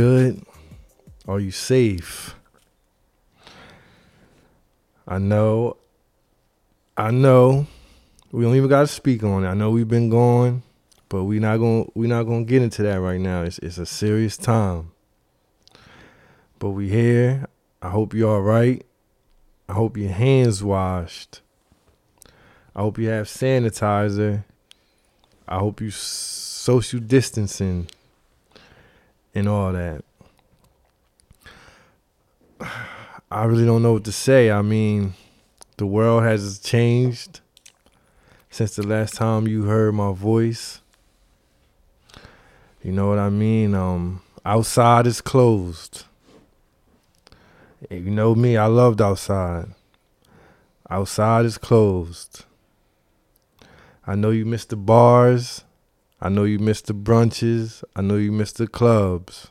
Good? Are you safe? I know. I know. We don't even got to speak on it. I know we've been going, but we're not going to we not to get into that right now. It's it's a serious time. But we here. I hope you're all right. I hope your hands washed. I hope you have sanitizer. I hope you social distancing and all that. I really don't know what to say. I mean, the world has changed since the last time you heard my voice. You know what I mean? Um, outside is closed. You know me, I loved outside. Outside is closed. I know you missed the bars. I know you missed the brunches. I know you missed the clubs.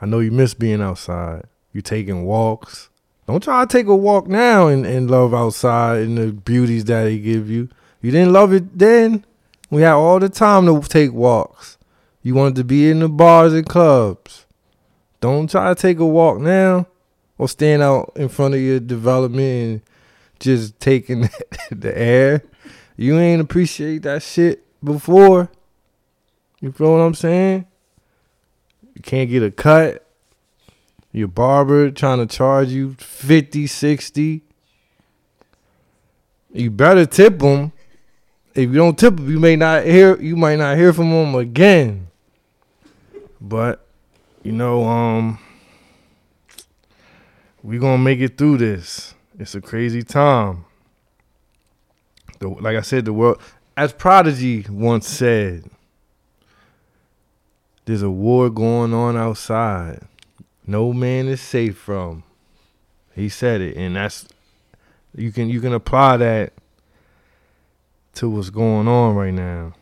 I know you miss being outside. You taking walks. Don't try to take a walk now and, and love outside and the beauties that they give you. You didn't love it then. We had all the time to take walks. You wanted to be in the bars and clubs. Don't try to take a walk now or stand out in front of your development and just taking the air. You ain't appreciate that shit before. You feel what I'm saying? You can't get a cut. Your barber trying to charge you 50, 60. You better tip them. If you don't tip them, you may not hear you might not hear from them again. But you know, um we gonna make it through this. It's a crazy time. The, like I said, the world, as Prodigy once said, there's a war going on outside. No man is safe from. He said it, and that's you can you can apply that to what's going on right now.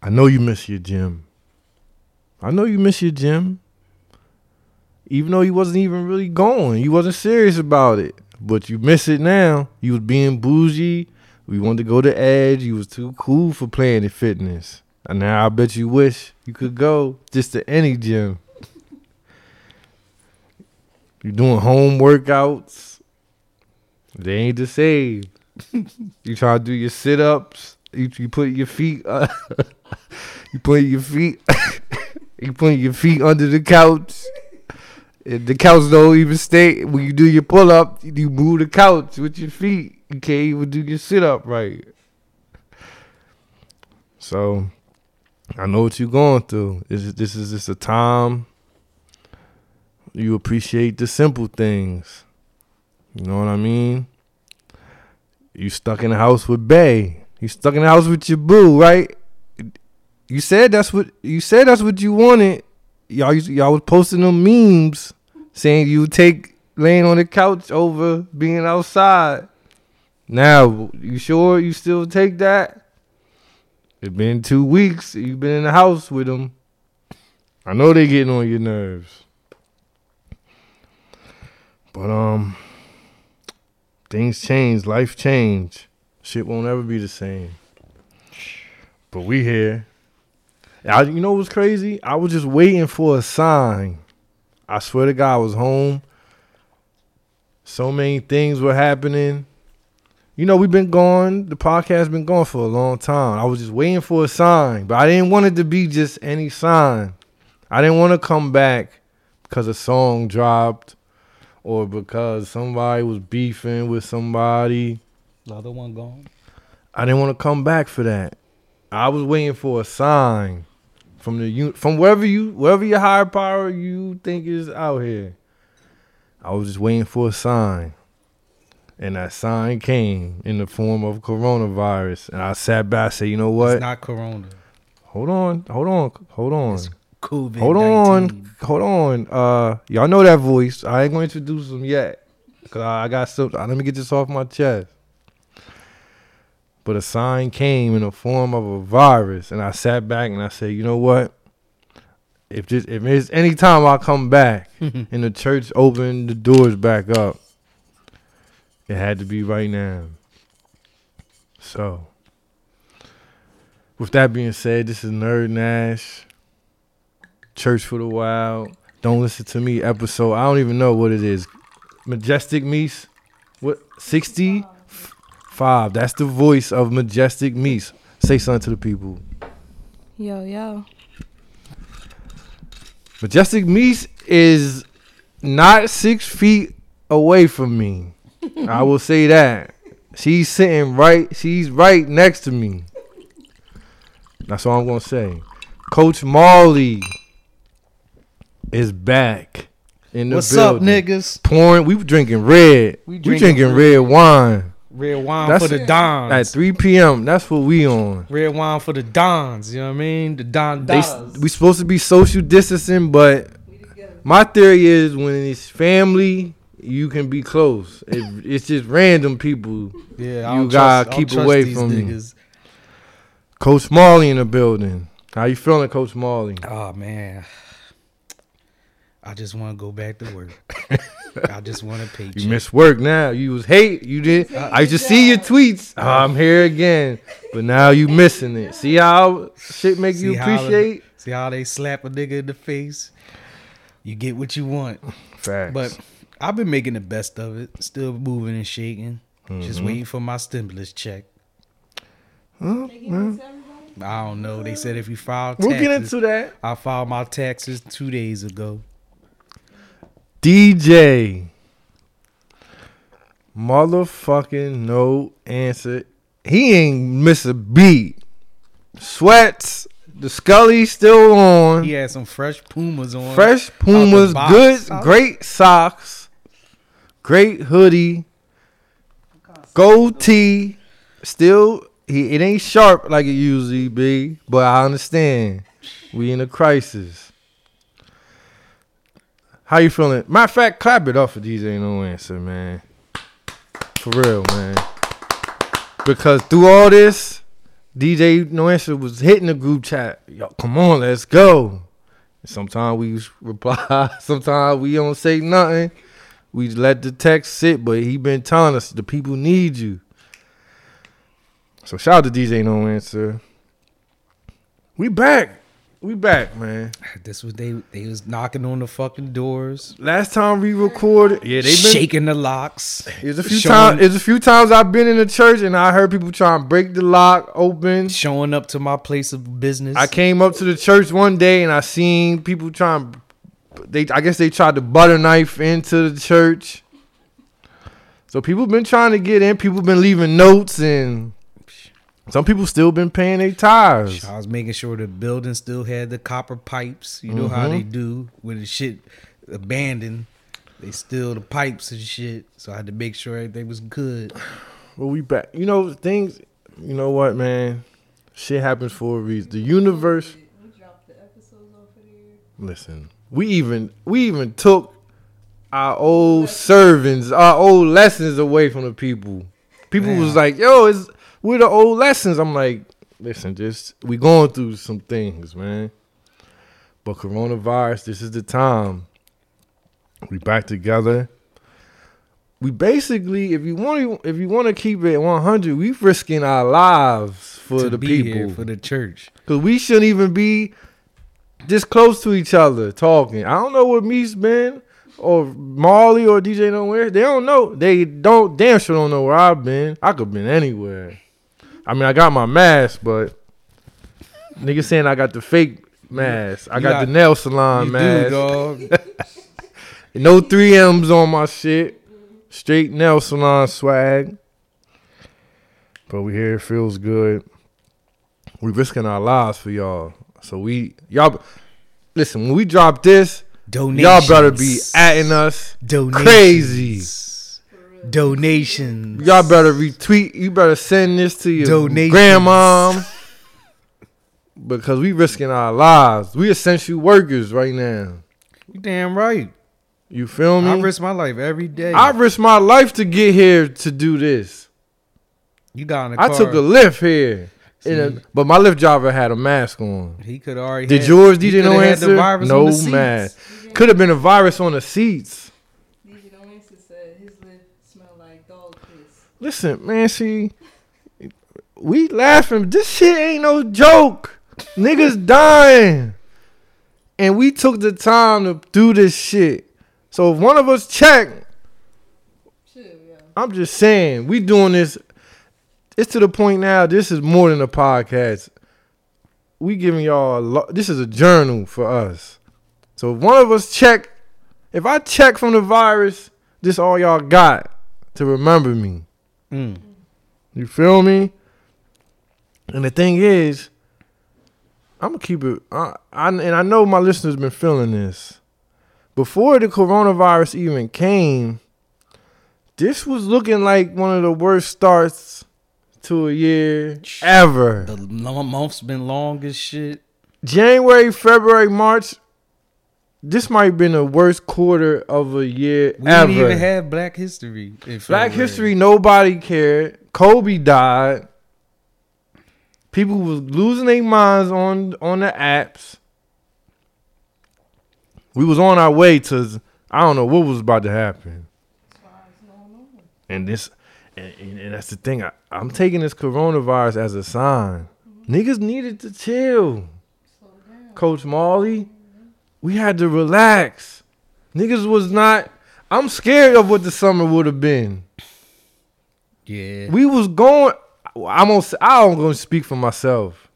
I know you miss your gym. I know you miss your gym. Even though he wasn't even really going, he wasn't serious about it but you miss it now. You was being bougie. We wanted to go to Edge. You was too cool for playing Planet Fitness. And now I bet you wish you could go just to any gym. You doing home workouts. They ain't the same. you try to do your sit ups. You, you put your feet. Uh, you put your feet. you put your feet under the couch. The couch don't even stay. When you do your pull up, you move the couch with your feet. You can't even do your sit up right. So, I know what you're going through. Is this is just a time you appreciate the simple things. You know what I mean? You stuck in the house with Bay. You stuck in the house with your boo, right? You said that's what you said. That's what you wanted y'all used, y'all was posting them memes saying you take laying on the couch over being outside. Now, you sure you still take that? It's been two weeks. You've been in the house with them. I know they getting on your nerves. But um things change, life change. Shit won't ever be the same. But we here. I, you know what's crazy? I was just waiting for a sign. I swear to God, I was home. So many things were happening. You know, we've been gone. The podcast been gone for a long time. I was just waiting for a sign, but I didn't want it to be just any sign. I didn't want to come back because a song dropped or because somebody was beefing with somebody. The other one gone. I didn't want to come back for that. I was waiting for a sign from the from wherever you wherever your higher power you think is out here. I was just waiting for a sign. And that sign came in the form of coronavirus. And I sat back and said, you know what? It's not corona. Hold on, hold on, hold on. It's COVID. Hold on, hold on. Uh y'all know that voice. I ain't gonna introduce him yet. Cause I, I got some let me get this off my chest. But a sign came in the form of a virus, and I sat back and I said, you know what? If just if it's any time I come back and the church opened the doors back up, it had to be right now. So With that being said, this is Nerd Nash, Church for the Wild. Don't listen to me episode. I don't even know what it is. Majestic Meese. What? 65. That's the voice of Majestic Meese. Say something to the people. Yo, yo. Majestic Meese is not six feet away from me. I will say that. She's sitting right, she's right next to me. That's all I'm gonna say. Coach Marley is back in the What's up, niggas? Pouring, we drinking red. We We drinking drinking, red wine Red wine That's- for the Dons. at 3 p.m. That's what we on. Red wine for the Dons. You know what I mean? The Don They, Dollars. we supposed to be social distancing, but my theory is when it's family, you can be close. If it's just random people. yeah, I you gotta trust- I don't keep trust away these from me. niggas. Coach Marley in the building. How you feeling, Coach Marley? Oh ah, man, I just want to go back to work. I just want to pay. You miss work now. You was hate. You did. I used to see your tweets. Oh, I'm here again, but now you missing it. See how shit make you See how appreciate. See how they slap a nigga in the face? You get what you want. Facts. But I've been making the best of it. Still moving and shaking. Just Mm-hmm. waiting for my stimulus check. Well, well, I don't know. They said if you file taxes, we'll get into that. I filed my taxes two days ago. DJ. Motherfucking no answer. He ain't miss a beat. Sweats. The Scully still on. He had some fresh Pumas on. Fresh Pumas, good, great socks, great hoodie, gold tee. Still, he it ain't sharp like it usually be, but I understand. We in a crisis. How you feeling? Matter of fact, clap it up for DJ No Answer, man. For real, man. Because through all this, DJ No Answer was hitting the group chat. Yo, come on, let's go. Sometimes we reply, sometimes we don't say nothing. We let the text sit, but he been telling us the people need you. So shout out to DJ No Answer. We back. We back, man. This was they. They was knocking on the fucking doors, Last time we recorded, yeah, they been shaking the locks. There's a few times. There's a few times I've been in the church and I heard people trying to break the lock open. showing up to my place of business. I came up to the church one day and I seen people trying. They, I guess they tried to butter knife into the church. So people been trying to get in. People been leaving notes and some people still been paying their tithes. I was making sure the building still had the copper pipes. You know how Mhm. they do when the shit abandoned. They steal the pipes and shit. So I had to make sure everything was good. Well, we back. You know things. You know what, man? Shit happens for a reason. The universe. We dropped the episodes over here. Listen, we even we even took our old servants, our old lessons away from the people. People was like, "Yo, it's we're the old lessons." I'm like, "Listen, just we going through some things, man." But coronavirus, this is the time. We back together. We basically, if you want to, if you want to keep it 100, we risking our lives for the people. for the church. Cause we shouldn't even be this close to each other talking. I don't know what me's been or Marley or DJ nowhere. They don't know. They don't damn sure don't know where I've been. I could have been anywhere. I mean, I got my mask, but niggas saying I got the fake mask. I got, got- the nail salon mask. do. No 3M's on my shit. Straight nail salon swag. But we here, it feels good. We risking our lives for y'all. So we y'all listen, when we drop this, Donations. y'all better be atting us. Donations. crazy. Donations. Y'all better retweet. You better send this to your Donations. grandmom. Because we risking our lives. We essential workers right now. You damn right. You feel me? I risk my life every day. I risk my life to get here to do this. you got in the I car. took a lift here, in a- but my Lyft driver had a mask on. He could already. Did had- yours, he DJ, no had answer? No on mask. Could have been a virus on the seats. DJ No Answer said his lip smelled like dog piss. Listen, man, see, we laughing. This shit ain't no joke. Niggas dying. And we took the time to do this shit. So if one of us check, I'm just saying, we doing this. It's to the point now. This is more than a podcast. We giving y'all. A this is a journal for us. So if one of us check, if I check from the virus, this all y'all got to remember me. Mm. You feel me? And the thing is, I'm gonna keep it. I, I and I know my listeners been feeling this. Before the coronavirus even came, this was looking like one of the worst starts to a year ever. The month's been long as shit. January, February, March. This might have been the worst quarter of a year We ever. didn't even have Black History. in Black February. history, nobody cared. Kobe died. People was losing their minds on on the apps. We was on our way to I don't know what was about to happen. And this and, and, and that's the thing. I, I'm taking this coronavirus as a sign. Niggas needed to chill. Coach Marley, we had to relax. Niggas was not I'm scared of what the summer would have been. Yeah. We was going. I'm gonna. I'm gonna speak for myself.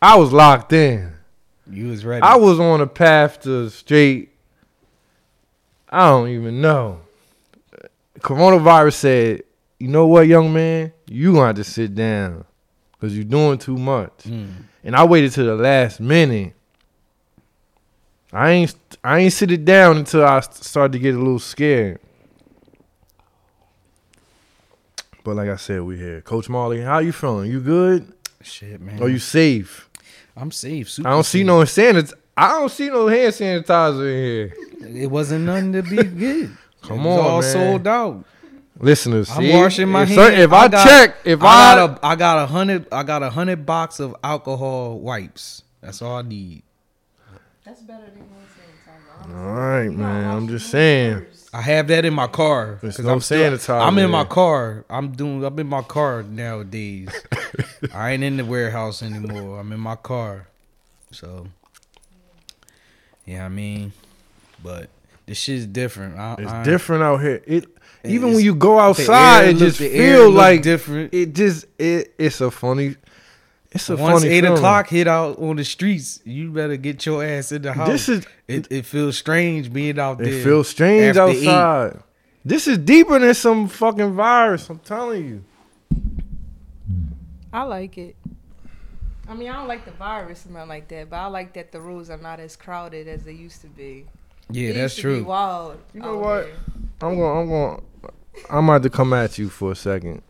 I was locked in. you was ready. I was on a path to straight. I don't even know. Coronavirus said, "You know what, young man? You gonna have to sit down because you're doing too much." Mm. And I waited to the last minute. I ain't. I ain't sit it down until I st- started to get a little scared. But like I said, we here. Coach Marley, how you feeling? You good? Shit, man. Are you safe? I'm safe. Super I don't see safe. no sanit. I don't see no hand sanitizer in here. It wasn't nothing to be good. Come on, all man. sold out. Listeners, I'm see? washing my if, hands. if I, got- check, if I, I got a, I got a hundred, I got a hundred box of alcohol wipes. That's all I need. That's better than hand sanitizer. all right, man. I'm just saying. I have that in my car. There's 'cause no I'm still- sanitizer I'm in my car. I'm doing. I'm in my car nowadays. I ain't in the warehouse anymore. I'm in my car. So, yeah, I mean, but this shit's different. I, It's I- different out here. It even when you go outside, it just feel like different. It just it. It's a funny. It's a Once funny. eight feeling. o'clock hit out on the streets, you better get your ass in the house. This is. it, it feels strange being out there. It feels strange after eight. outside. This is deeper than some fucking virus. I'm telling you. I like it. I mean, I don't like the virus or nothing like that, but I like that the roads are not as crowded as they used to be. Yeah, It that's used to be true. wild. You know what? here. I'm going. I'm going. I'm about to come at you for a second.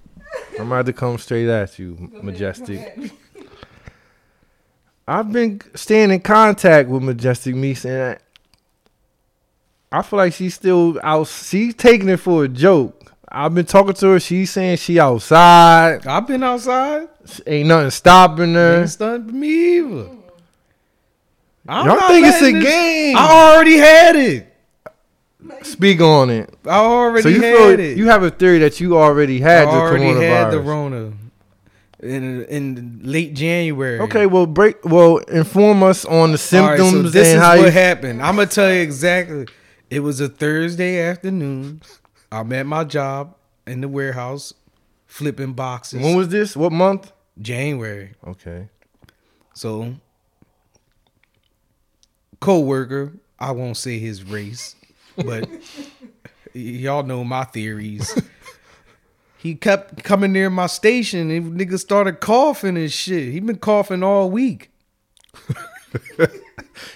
I'm about to come straight at you, Go ahead, majestic. I've been staying in contact with Majestic Meese, and I, I feel like she's still out. She's taking it for a joke. I've been talking to her. She's saying she outside. I've been outside. Ain't nothing stopping her. Ain't stunned me either. I'm Y'all think it's a this- game? I already had it. Speak on it. I already So you had feel it. you have a theory that you already I had the already coronavirus. had the Rona in in late January. Okay, well break. Well, inform us on the All right, symptoms so this and is how what you. happened. I'm gonna tell you exactly. It was a Thursday afternoon. I'm at my job in the warehouse, flipping boxes. when was this? What month? January. Okay. So, co-worker, I won't say his race, but y'all know my theories. He kept coming near my station and niggas started coughing and shit. He been coughing all week.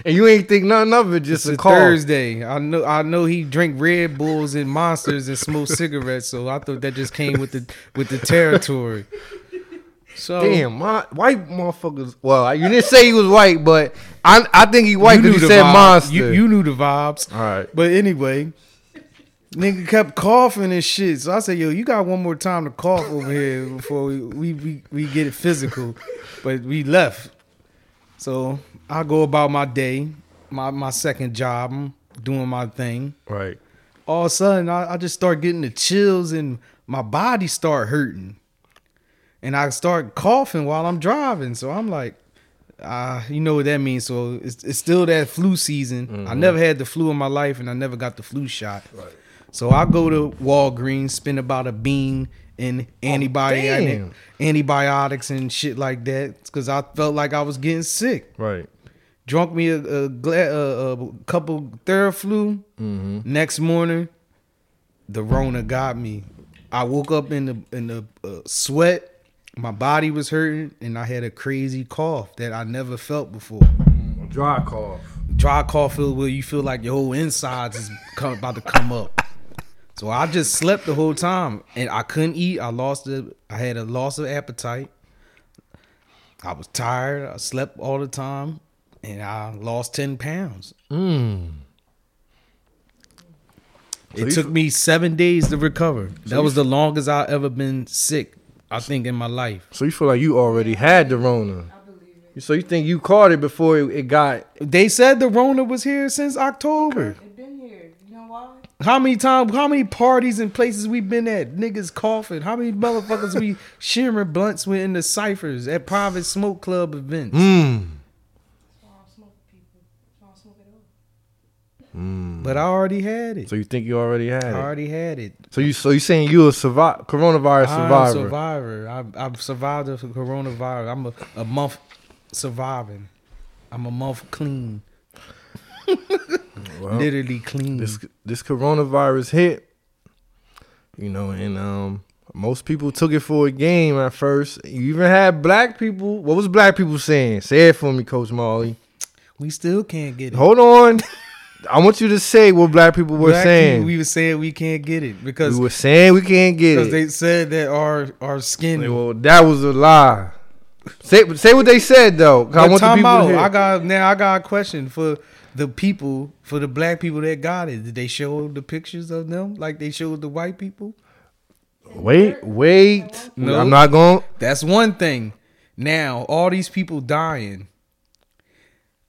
And you ain't think nothing of it, just It's a call. Thursday. I know I know he drink Red Bulls and monsters and smoke cigarettes, so I thought that just came with the with the territory. So Damn, my white motherfuckers. Well, you didn't say he was white, but I I think he white because you said vibes. monster. You, you knew the vibes. All right. But anyway, nigga kept coughing and shit. So I said, "Yo, you got one more time to cough over here before we we we, we get it physical." But we left. So I go about my day, my my second job, I'm doing my thing. Right. All of a sudden, I, I just start getting the chills and my body start hurting. and I start coughing while I'm driving. So I'm like, ah, you know what that means. So it's, it's still that flu season. I never had the flu in my life, and I never got the flu shot. Right. So I go to Walgreens, spend about a bean in antibiotic, damn. antibiotics and shit like that, because I felt like I was getting sick. Right. Drunk me a, a, a, a couple Theraflu. Mm-hmm. Next morning, the Rona got me. I woke up in the in the uh, sweat. My body was hurting, and I had a crazy cough that I never felt before. Dry cough. Dry cough feel where you feel like your whole insides is come, about to come up. So I just slept the whole time, and I couldn't eat. I lost the. I had a loss of appetite. I was tired. I slept all the time, and I lost ten pounds. Mm. So It you took f- me seven days to recover. So that was the longest I ever been sick. I think in my life. So you feel like you already had the Rona. I believe it. So you think you caught it before it, it got They said the Rona was here since October. It been here. You know why? How many times? How many parties and places we've been at? Niggas coughing. How many motherfuckers we sharing blunts with in the ciphers at private smoke club events? mm. That's why I don't smoke people. That's why I don't smoke at all. Mm. But I already had it. So you think you already had I it. I already had it. So you so you saying you a survi- coronavirus I'm a survivor. survivor. I've, I've survived the coronavirus. I'm a, a month surviving. I'm a month clean. Well, Literally clean. this this coronavirus hit, you know, and um most people took it for a game at first. You even had black people. What was black people saying? Say it for me, Coach Molly. we still can't get it. Hold on. I want you to say what black people were Black saying. people, we, we were saying we can't get it because we were saying we can't get it. because they said that our our skin. well, that was a lie. Say say what they said though. I want the people to out. I got now. I got a question for the people, for the black people that got it. Did they show the pictures of them like they showed the white people? Wait, wait. No. I'm not going. That's one thing. Now all these people dying.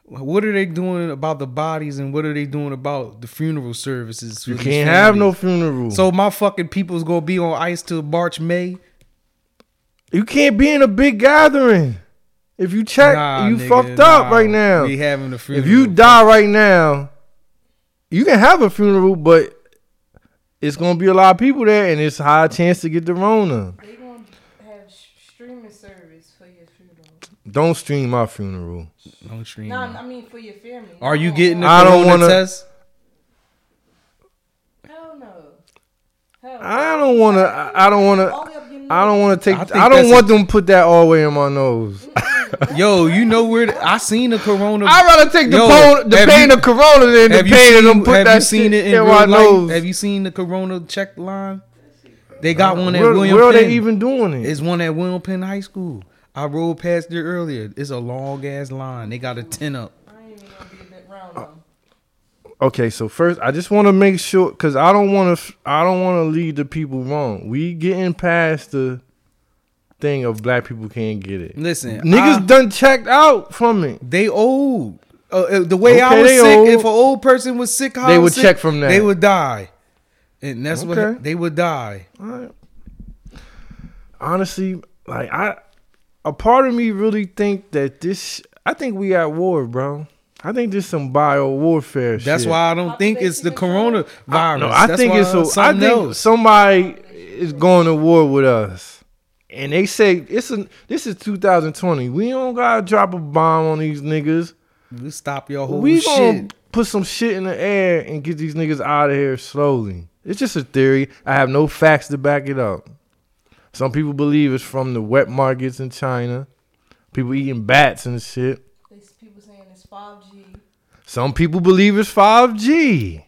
What are they doing about the bodies and what are they doing about the funeral services? You can't have no funeral. So my fucking people's gonna be on ice till March, May. you can't be in a big gathering. If you check, Nah, you nigga, fucked up right now. We having a funeral. If you die right now, you can have a funeral, but it's gonna be a lot of people there, and it's a high chance to get the Rona. They gonna have streaming service for your funeral. Don't stream my funeral. Don't stream No, it. I mean for your family. Are you getting the I don't corona wanna- test? Hell no. Hell I don't wanna. I I don't wanna. All the way up your I don't want to take. I I, don't that's want them put that all the way in my nose. Yo, you know where the, I seen the corona. I'd rather take the, Yo, pain, the pain you- of Corona than the have you pain of them put have that you seen shit it in in real my life? nose. Have you seen the corona check line? They got one at where, William where are they even doing it? It's one at William Penn High School. I rode past there earlier. It's a long ass line. They got a ten up. I ain't even gonna be a bit round though. Uh, okay, so first, I just want to make sure because I don't want to. I don't want to lead the people wrong. We getting past the thing of black people can't get it. Listen, Niggas I- done checked out from it. they old. Uh, uh, the way I was sick, old. if an old person was sick, how They I would sick, check from that. They would die, and that's Okay. what they would die. All right. Honestly, like I, a part of me really think that this. I think we at war, bro. I think there's some bio warfare. That's shit. why I don't think it's the coronavirus. I, no, I That's think it's. A, I something think else. somebody is going to war with us, and they say it's a. This is 2020. We don't gotta drop a bomb on these niggas. We stop your whole we shit. gonna put some shit in the air and get these niggas out of here slowly. It's just a theory. I have no facts to back it up. Some people believe it's from the wet markets in China. People eating bats and shit. There's people saying it's 5G. Some people believe it's 5G.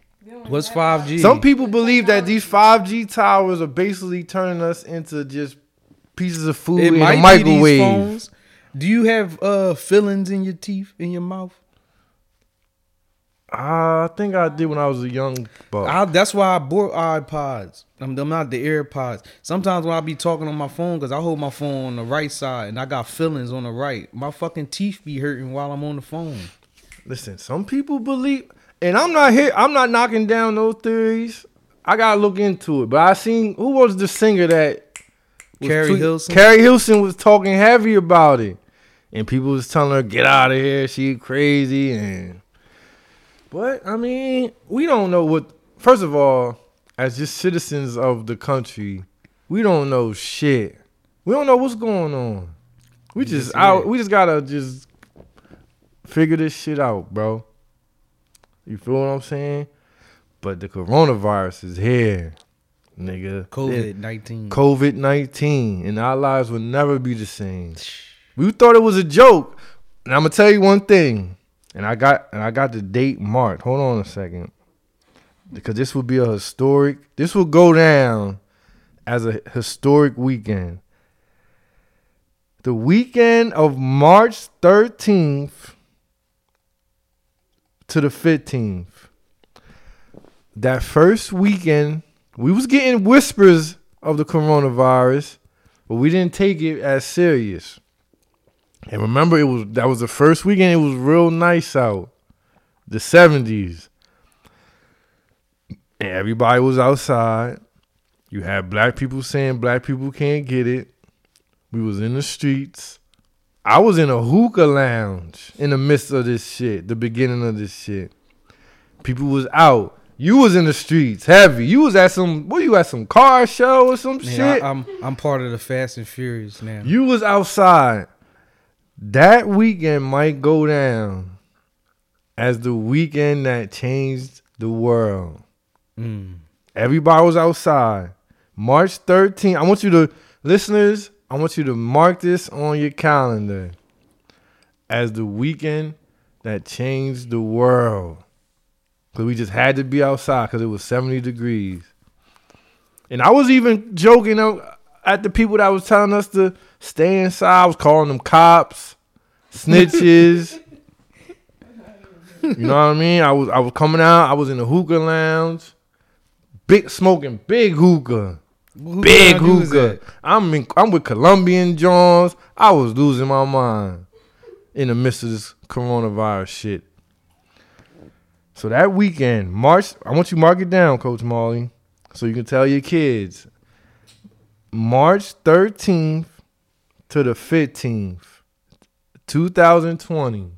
What's five G? Some people believe that these 5G towers are basically turning us into just pieces of food It in might a be microwave. these phones. Do you have uh fillings in your teeth in your mouth? Ah, I think I did when I was a young buck. I, that's why I bought iPods. I'm, I'm not the AirPods. Sometimes when I be talking on my phone, cause I hold my phone on the right side and I got fillings on the right, my fucking teeth be hurting while I'm on the phone. Listen, some people believe, and I'm not here. I'm not knocking down those theories. I gotta look into it. But I seen who was the singer that was Keri tweet- Hilson? Keri Hilson was talking heavy about it, and people was telling her get out of here. She crazy and. But I mean, we don't know what. First of all, as just citizens of the country, we don't know shit. We don't know what's going on. We just just out. We just gotta just figure this shit out, bro. You feel what I'm saying? But the coronavirus is here, nigga. COVID nineteen. COVID 19, and our lives will never be the same. We thought it was a joke. And I'm gonna tell you one thing. And I got and I got the date marked. Hold on a second. Because this will be a historic this will go down as a historic weekend. The weekend of March 13th to the 15th. That first weekend, we was getting whispers of the coronavirus, but we didn't take it as serious. And remember, it was that was the first weekend. It was real nice out, the seventies, and everybody was outside. You had black people saying black people can't get it. We was in the streets. I was in a hookah lounge in the midst of this shit, the beginning of this shit. People was out. You was in the streets, heavy. You was at some, what you at some car show or some Man, shit? I, am I'm part of the Fast and Furious now. You was outside. That weekend might go down as the weekend that changed the world. Mm. Everybody was outside. March 13th. I want you to, listeners, I want you to mark this on your calendar as the weekend that changed the world. Because we just had to be outside because it was 70 degrees. And I was even joking at the people that was telling us to stay inside. I was calling them cops, snitches. you know what I mean? I was I was coming out. I was in the hookah lounge, big smoking big hookah, big hookah. I'm in, I'm with Colombian Johns. I was losing my mind in the midst of this coronavirus shit. So that weekend, March, I want you to mark it down, Coach Molly, so you can tell your kids. March 13th to the 15th, 2020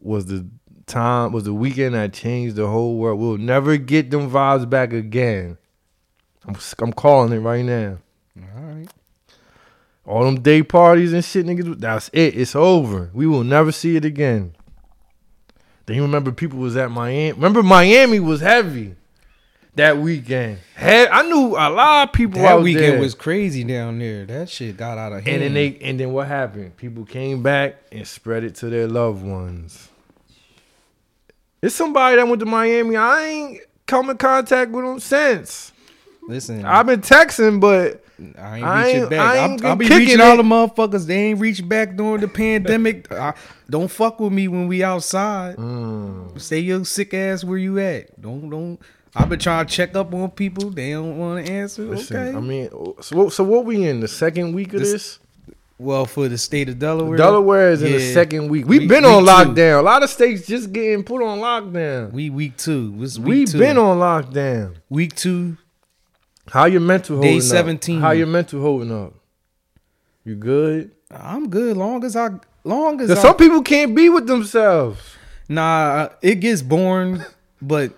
was the time, was the weekend that changed the whole world. We'll never get them vibes back again. I'm, I'm calling it right now. All right. All them day parties and shit, niggas. That's it. It's over. We will never see it again. Then you remember people was at Miami. Remember Miami was heavy that weekend. Had, I knew a lot of people That weekend there. was crazy down there. That shit got out of hand. and then they and then what happened? People came back and spread it to their loved ones. It's somebody that went to Miami. I ain't come in contact with them since. listen. I've been texting, but I ain't I reaching ain't- back. I will be kicking reaching all the motherfuckers. They ain't reached back during the pandemic. I, don't fuck with me when we outside. mm, Stay your sick ass where you at. Don't don't. I've been trying to check up on people. They don't want to answer. listen. okay. I mean, so what, so what we in the second week of This- this? well, for the state of Delaware, Delaware is in the second week. We've Week- been on week two. lockdown. A lot of states just getting put on lockdown. We week two. Week We've two. been on lockdown. week two. How your mental Day 17. up? How your mental holding up? You good? I'm good. Long as I, long as I, some people can't be with themselves. Nah, it gets boring, but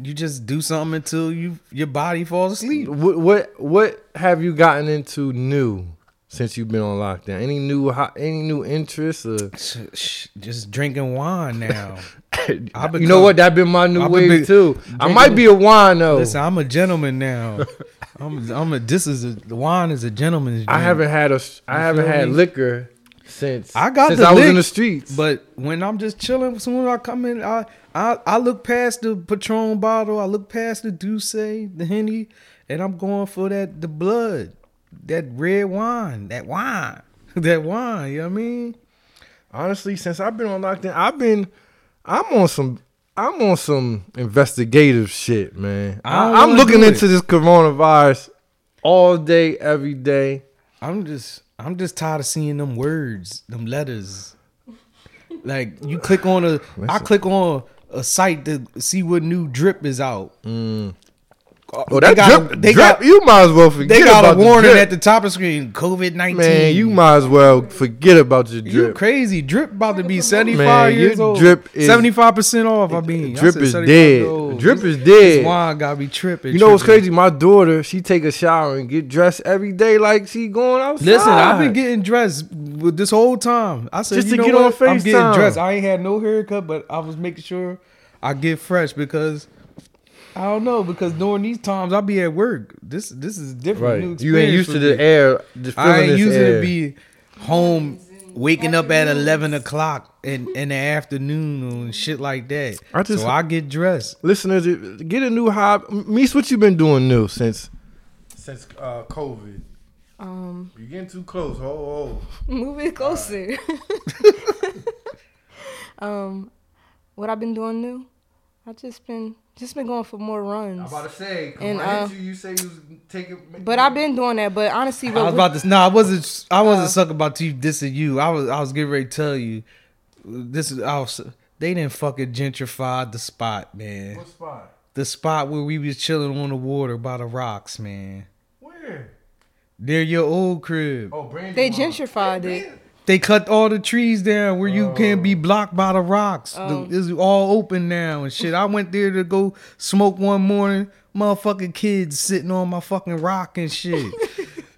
you just do something until you your body falls asleep. What what what have you gotten into new since you've been on lockdown? Any new any new interests? Or Just drinking wine now. you become- know what? That been my new wave been too. I might be a wine though. Listen, I'm a gentleman now. I'm I'm a this is a the wine is a gentleman's. Drink. I haven't had a I haven't had me? liquor since I got since the I was in the streets. But when I'm just chilling, soon as I come in, I I I look past the Patron bottle, I look past the D'usse, the Henny, and I'm going for that the blood, that red wine, that wine, that wine. You know what I mean? honestly, since I've been on lockdown, I've been I'm on some I'm on some investigative shit, man. I I'm looking into this coronavirus all day, every day. I'm just I'm just tired of seeing them words, them letters. Like you click on a, I Listen. click on a site to see what new drip is out. Mm. Oh, they that got drip, a, they drip, got you might as well forget about they got about a warning the at the top of the screen. COVID nineteen. Man, you might as well forget about your drip. You drip. crazy? Drip about to be seventy five Man, years your old. drip is- seventy five percent off. I mean, I drip said is dead. years old. Drip This- is This dead. wine gotta be tripping. You know what's crazy? My daughter, she take a shower and get dressed every day like she going outside. Listen, I've been getting dressed with this whole time. I said Just you to know get on what? I'm getting dressed. I ain't had no haircut, but I was making sure I get fresh because I don't know because during these times I'll be at work. This this is different. new right. You ain't used for to me. the air. Just I ain't used air. to be home waking up at eleven o'clock in, in the afternoon and shit like that. I just- so I get dressed. Listeners, get a new hobby. Meese, what you been doing new since since uh, COVID? Um, You getting too close. Oh, move it closer. um, what I've been doing new? I just been just been going for more runs. About to say, And, uh, you say you was taking. But I've been doing that. But honestly, I was about to. No, I wasn't. I wasn't Uh, sucking about you dissing you. I was. I was getting ready to tell you. This is. I was. They didn't fucking gentrify the spot, man. What spot? The spot where we was chilling on the water by the rocks, man. Where? Near your old crib. Oh, Brandy. they gentrified it. They cut all the trees down where you can't be blocked by the rocks. The- Oh. it's all open now and shit. I went there to go smoke one morning. Motherfucking kids sitting on my fucking rock and shit.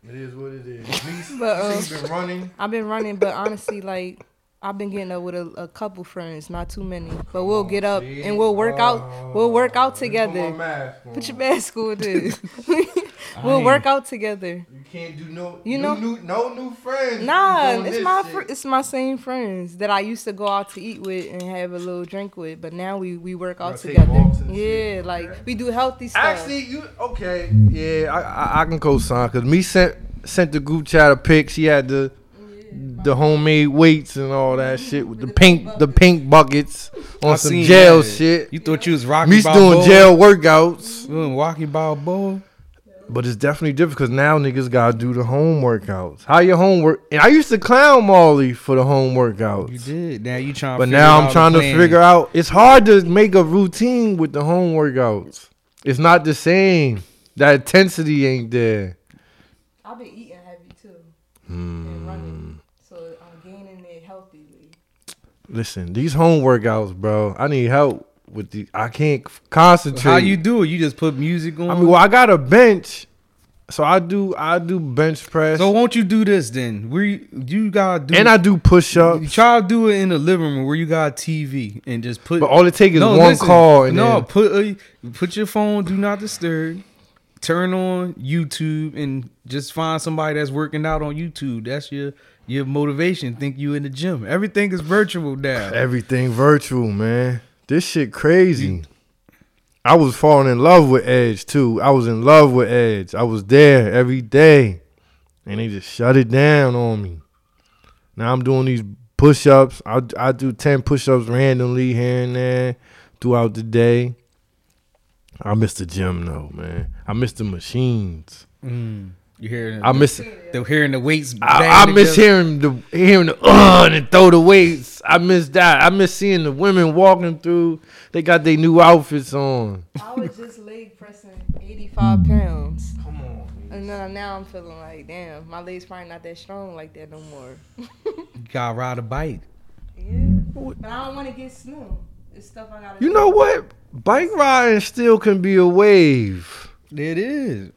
It is what it is. Meese, But, you uh, been running. I've been running, but honestly, like I've been getting up with a, a couple friends, not too many. But we'll get up and we'll work out. We'll work out together. Put your mask on, dude. we'll work out together. You can't do no. You know- new, no new friends. Nah, it's my fr- it's my same friends that I used to go out to eat with and have a little drink with. But now we we work out together. walks Yeah, shit. like we do healthy stuff. Actually, you okay? Yeah, I I, I can co-sign because me sent sent the group chat a pic. She had the the homemade weights and all that shit with the pink the pink buckets on I some jail that. shit. You thought you was Rocky Me's Balboa? doing jail workouts, Doing Rocky Balboa. But it's definitely different because now niggas gotta do the home workouts. How your homework? And I used to clown Molly for the home workouts. You did. Now you trying. But now I'm trying to figure out. It's hard to make a routine with the home workouts. It's not the same. That intensity ain't there. I've been eating heavy too Hmm. and running, so I'm gaining it healthily. Listen, these home workouts, bro. I need help with the. I can't concentrate. How you do it? You just put music on. I mean, well, I got a bench, so I do. I do bench press, so won't you do this then? Where you, you gotta do and I do push You ups. try to do it in the living room where you got TV and just put. But all it takes is No, one listen. call, and no, then put uh, put your phone do not disturb. Turn on YouTube and just find somebody that's working out on YouTube. That's your your motivation. Think you in the gym. Everything is virtual now. everything virtual, man. This shit crazy. I was falling in love with Edge too. I was in love with Edge. I was there every day, and they just shut it down on me. Now I'm doing these push ups. I I do ten push ups randomly here and there throughout the day. I miss the gym though, man. I miss the machines. Mm. You hearing? I miss the hearing the weights. I, I miss together. hearing the hearing the uh and throw the weights. I miss that. I miss seeing the women walking through. They got their new outfits on. I was just leg pressing 85 pounds. Come on. And then now I'm feeling like, damn, my legs probably not that strong like that no more. You gotta ride a bike. yeah. But I don't want to get slim. It's stuff I gotta You do. know what? Bike riding still can be a wave. It is.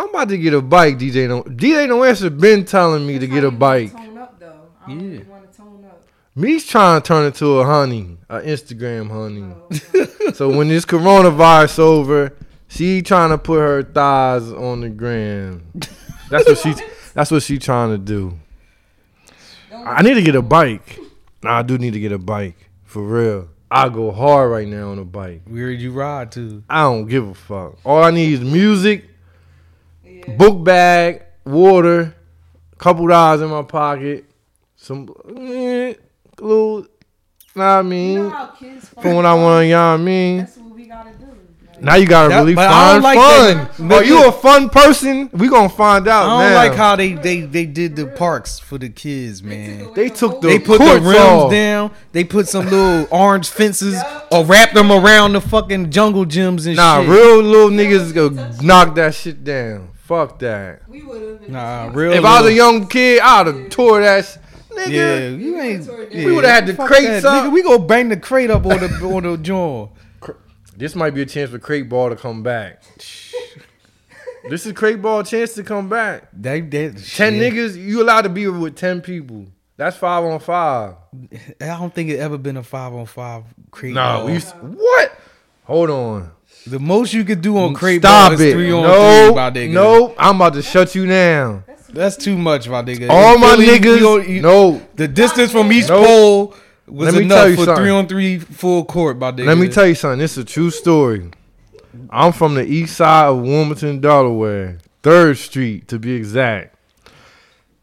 I'm about to get a bike, DJ. No, DJ No Answer been telling me to get a bike. Tone up though. I don't Yeah. really want to tone up. Me's trying to turn into a honey, a Instagram honey. Oh, okay. So when this coronavirus over, she trying to put her thighs on the gram. That's what she. That's what she trying to do. Don't I need to get a bike. Nah, I do need to get a bike for real. I go hard right now on a bike. Where did you ride to? I don't give a fuck. All I need is music, yeah. book bag, water, couple dollars in my pocket, some eh, little. Know what I You mean? know how kids From what I want, you know what I mean? That's what we gotta do. Now you gotta That- really but find like fun. that- Are you a fun person? We gonna find out I don't now. like how they, they they did the parks for the kids, man. they took the They put the rims off. down. They put some little orange fences or wrap them around the fucking jungle gyms and Nah, shit. Nah, real little niggas go knock that shit down. Fuck that. We would have. Nah, real. If I was a young kid, I'd have tore that. Sh- nigga. yeah, you ain't. We would've had the fuck crates that. up. Nigga, we go bang the crate up on the on the joint. This might be a chance for Crate Ball to come back. this is Crate Ball chance to come back. They, they, Ten shit. niggas, you allowed to be with ten people. That's five on five. I don't think it ever been a five on five crate. Nah, ball. we used what? Hold on. The most you could do on mm, crate Stop ball is it. three on no, three, my nigga. no, I'm about to shut you down. that's too much, my nigga. All my Philly, niggas, you you- no. the distance from each Nope. pole was Let me enough tell you for something. three on three full court, my nigga. Let me tell you something. This is a true story. I'm from the east side of Wilmington, Delaware, Third Street to be exact.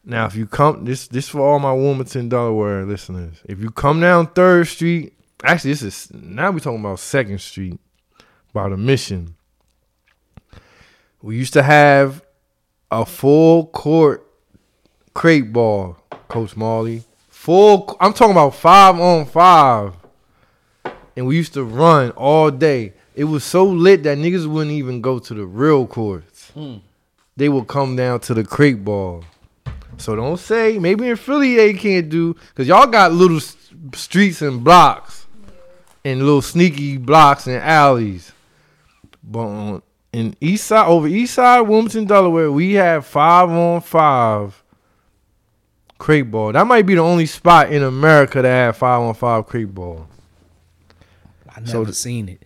Now, if you come, this this for all my Wilmington, Delaware listeners. If you come down Third Street, actually, this is now we talking about Second Street, by the Mission. We used to have a full court crate ball, Coach Marley. Full. I'm talking about five on five and we used to run all day. It was so lit that niggas wouldn't even go to the real courts. Hmm. They would come down to the crate ball. So don't say maybe in Philly they can't do because y'all got little streets and blocks and little sneaky blocks and alleys. But on, in East Side, over East Side, Wilmington, Delaware, we have five on five crate ball. That might be the only spot in America that have five on five crate ball. I never So seen it.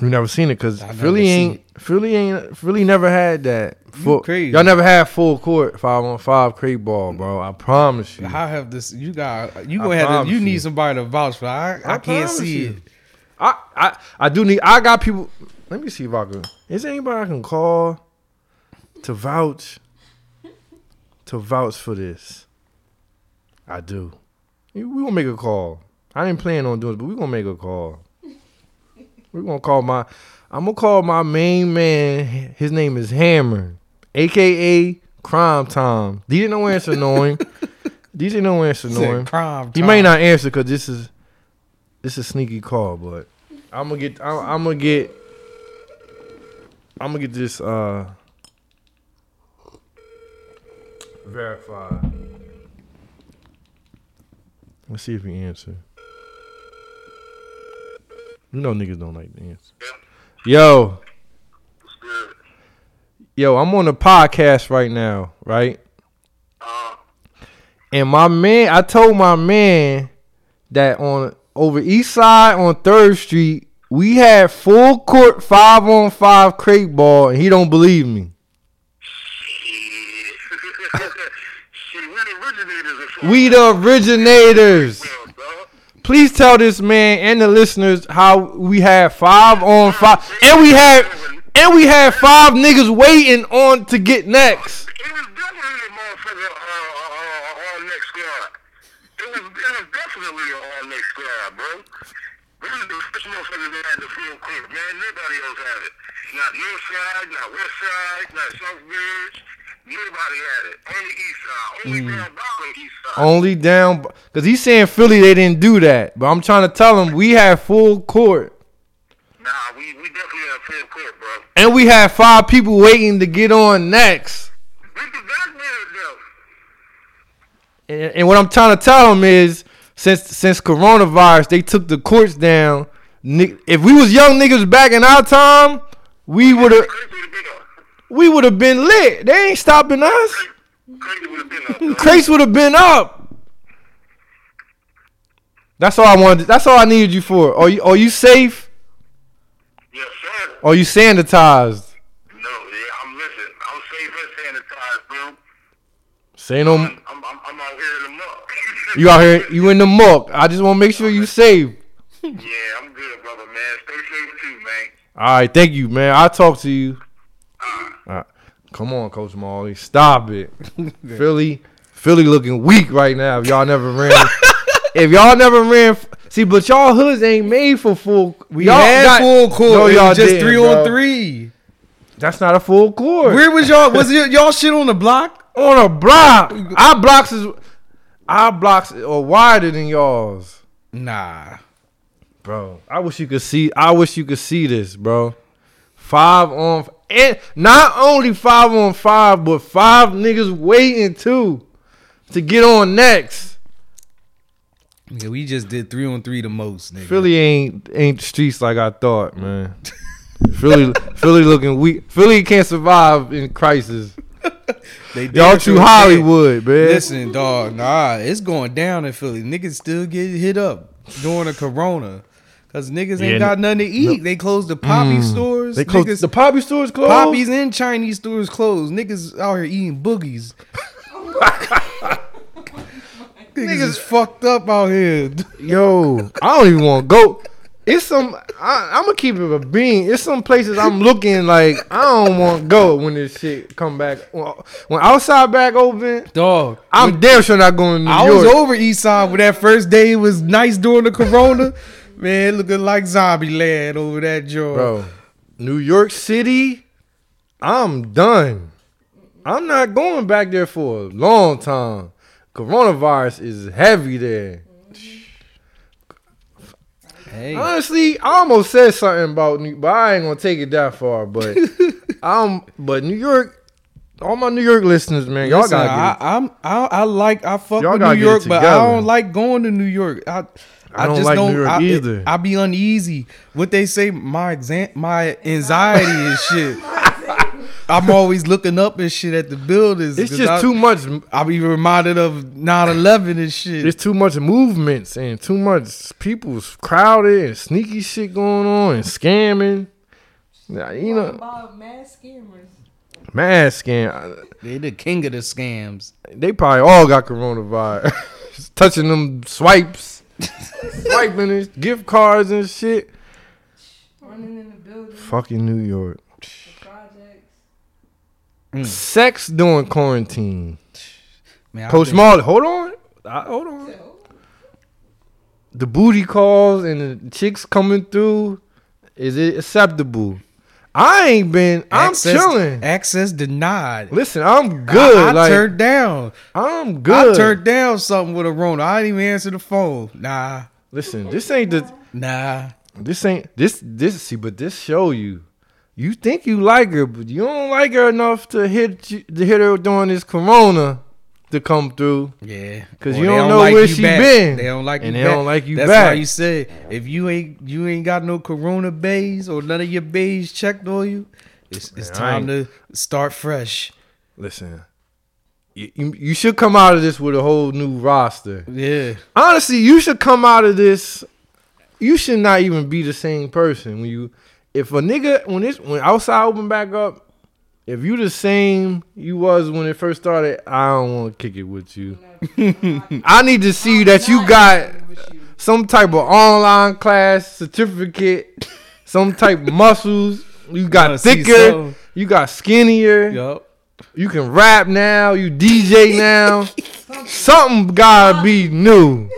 You never seen it because Philly ain't Philly ain't Philly never had that. Full, crazy. Y'all never had full court five on five crate ball, bro. I promise you. I have this? You got you I gonna have to. You you. need somebody to vouch for. I, I, I can't see you. it. I, I I do need. I got people. Let me see if I can. Is there anybody I can call to vouch to vouch for this? I do. We gonna make a call. I didn't plan on doing it, but we gonna make a call. We're gonna call my. I'm gonna call my main man. His name is Hammer, aka Crime Time. DJ no answer knowing. DJ no answer knowing. crime Time. He may not answer because this is this is a sneaky call, but I'm gonna get I'm, I'm gonna get I'm gonna get this uh verified. Let's see if he answer. You know niggas don't like to answer. Yo. Yo, I'm on a podcast right now, right? And my man, I told my man that on over East Side on Third Street, we had full court five on five crate ball, and he don't believe me. We the originators of full We the originators. court, dog. Please tell this man and the listeners how we had five on five, and we had and we had five niggas waiting on to get next. It was definitely a motherfucker uh, uh, uh, all next squad. It was, it was definitely a all next squad, bro. We the first motherfuckers that had the full court, man. Nobody else had it. Not North Side, not West Side, not South Ridge. Nobody had it. Only East Side. Only hmm. down bottom East Side. Only down because he's saying Philly they didn't do that, but I'm trying to tell him we had full court. Nah, we, we definitely had full court, bro. And we had five people waiting to get on next. We the back there, though. And, and what I'm trying to tell him is, since since coronavirus, they took the courts down. If we was young niggas back in our time, we would have Crazy would have been up. we would have been lit. They ain't stopping us. Crazy would have been up. Crates would have been up. That's all I wanted. That's all I needed you for. Are you are you safe? Yes, sir. Are you sanitized? No, yeah, I'm listening. I'm safe and sanitized, bro. Say no. Um, I'm, I'm, I'm, I'm out here in the muck. You out here? You in the muck? I just want to make sure you safe. yeah, I'm good, brother, man. Stay safe too, man. All right, thank you, man. I'll talk to you. All right. Come on, Coach Molly. Stop it. Philly, Philly looking weak right now. If y'all never ran, if y'all never ran, See, but y'all hoods ain't made for full. We y'all had got- full court. No, y'all was just didn't, three bro. on three. That's not a full court. Where was y'all? Was it y'all shit on the block? on a block. Our blocks is our blocks are wider than y'all's, Nah. bro. I wish you could see. I wish you could see this, bro. Five on and not only five on five, but five niggas waiting too to get on next. Yeah, we just did three on three the most, nigga. Philly ain't ain't streets like I thought, man. Philly, Philly looking weak. Philly can't survive in crisis. They Y'all damn too Hollywood, man. Listen, dog. Nah, it's going down in Philly. Niggas still get hit up during the corona. Cause niggas ain't Yeah, got nothing to eat. They closed the poppy stores. Mm. They closed Niggas- the poppy stores closed. Poppies and Chinese stores closed. Niggas out here eating boogies. Niggas is fucked up out here. Yo, I don't even want to go. It's some. I, I'm gonna keep it a bean. It's some places I'm looking like I don't want to go when this shit come back. When when outside back open, Dog. I'm damn sure not going to New I York. was over East Side when that first day was nice during the corona. Man, looking like zombie land over that joint. bro. New York City, I'm done. I'm not going back there for a long time. Coronavirus is heavy there. Hey. Honestly, I almost said something about New, but I ain't gonna take it that far. But um, but New York, all my New York listeners, man, y'all Listen, gotta I, get it. I'm I, I like I fuck Y'all with New York, but I don't like going to New York. I I don't like New York I, either. I be uneasy. What they say, my exam, my anxiety and shit. I'm always looking up and shit at the buildings. It's just I, too much. I be reminded of 9/11 and shit. It's too much movements and too much people's crowded and sneaky shit going on and scamming. Nah, you know, about mass scammers. mad scam. They the king of the scams. They probably all got coronavirus. Touching them swipes, swiping his gift cards and shit. Running in the building. Fucking New York. The projects. Sex during quarantine. Man, Coach think- Marley, hold on. I- hold on. The booty calls and the chicks coming through, is it acceptable? I ain't been. I'm chilling. Access denied. Listen, I'm good. I, I like turned down. I'm good. I turned down something with a Rona. I didn't even answer the phone. Nah, Listen, this ain't the. nah. This ain't this. This see, but this show you. You think you like her, but you don't like her enough to hit you, to hit her during this corona to come through. Yeah, 'Cause Or you don't know like where she back. been. They don't like And you they back. don't like you That's back. why you said if you ain't you ain't got no corona bays or none of your bays checked on you, it's it's Man, time to start fresh. Listen, you, you should come out of this with a whole new roster. Yeah, Honestly, you should come out of this. You should not even be the same person when you. If a nigga when this when outside open back up, if you the same you was when it first started, I don't want to kick it with you. I need to see oh, that you got some type of online class certificate, some type of muscles. You got thicker. You got skinnier. You can rap now. You DJ now. Something gotta be new.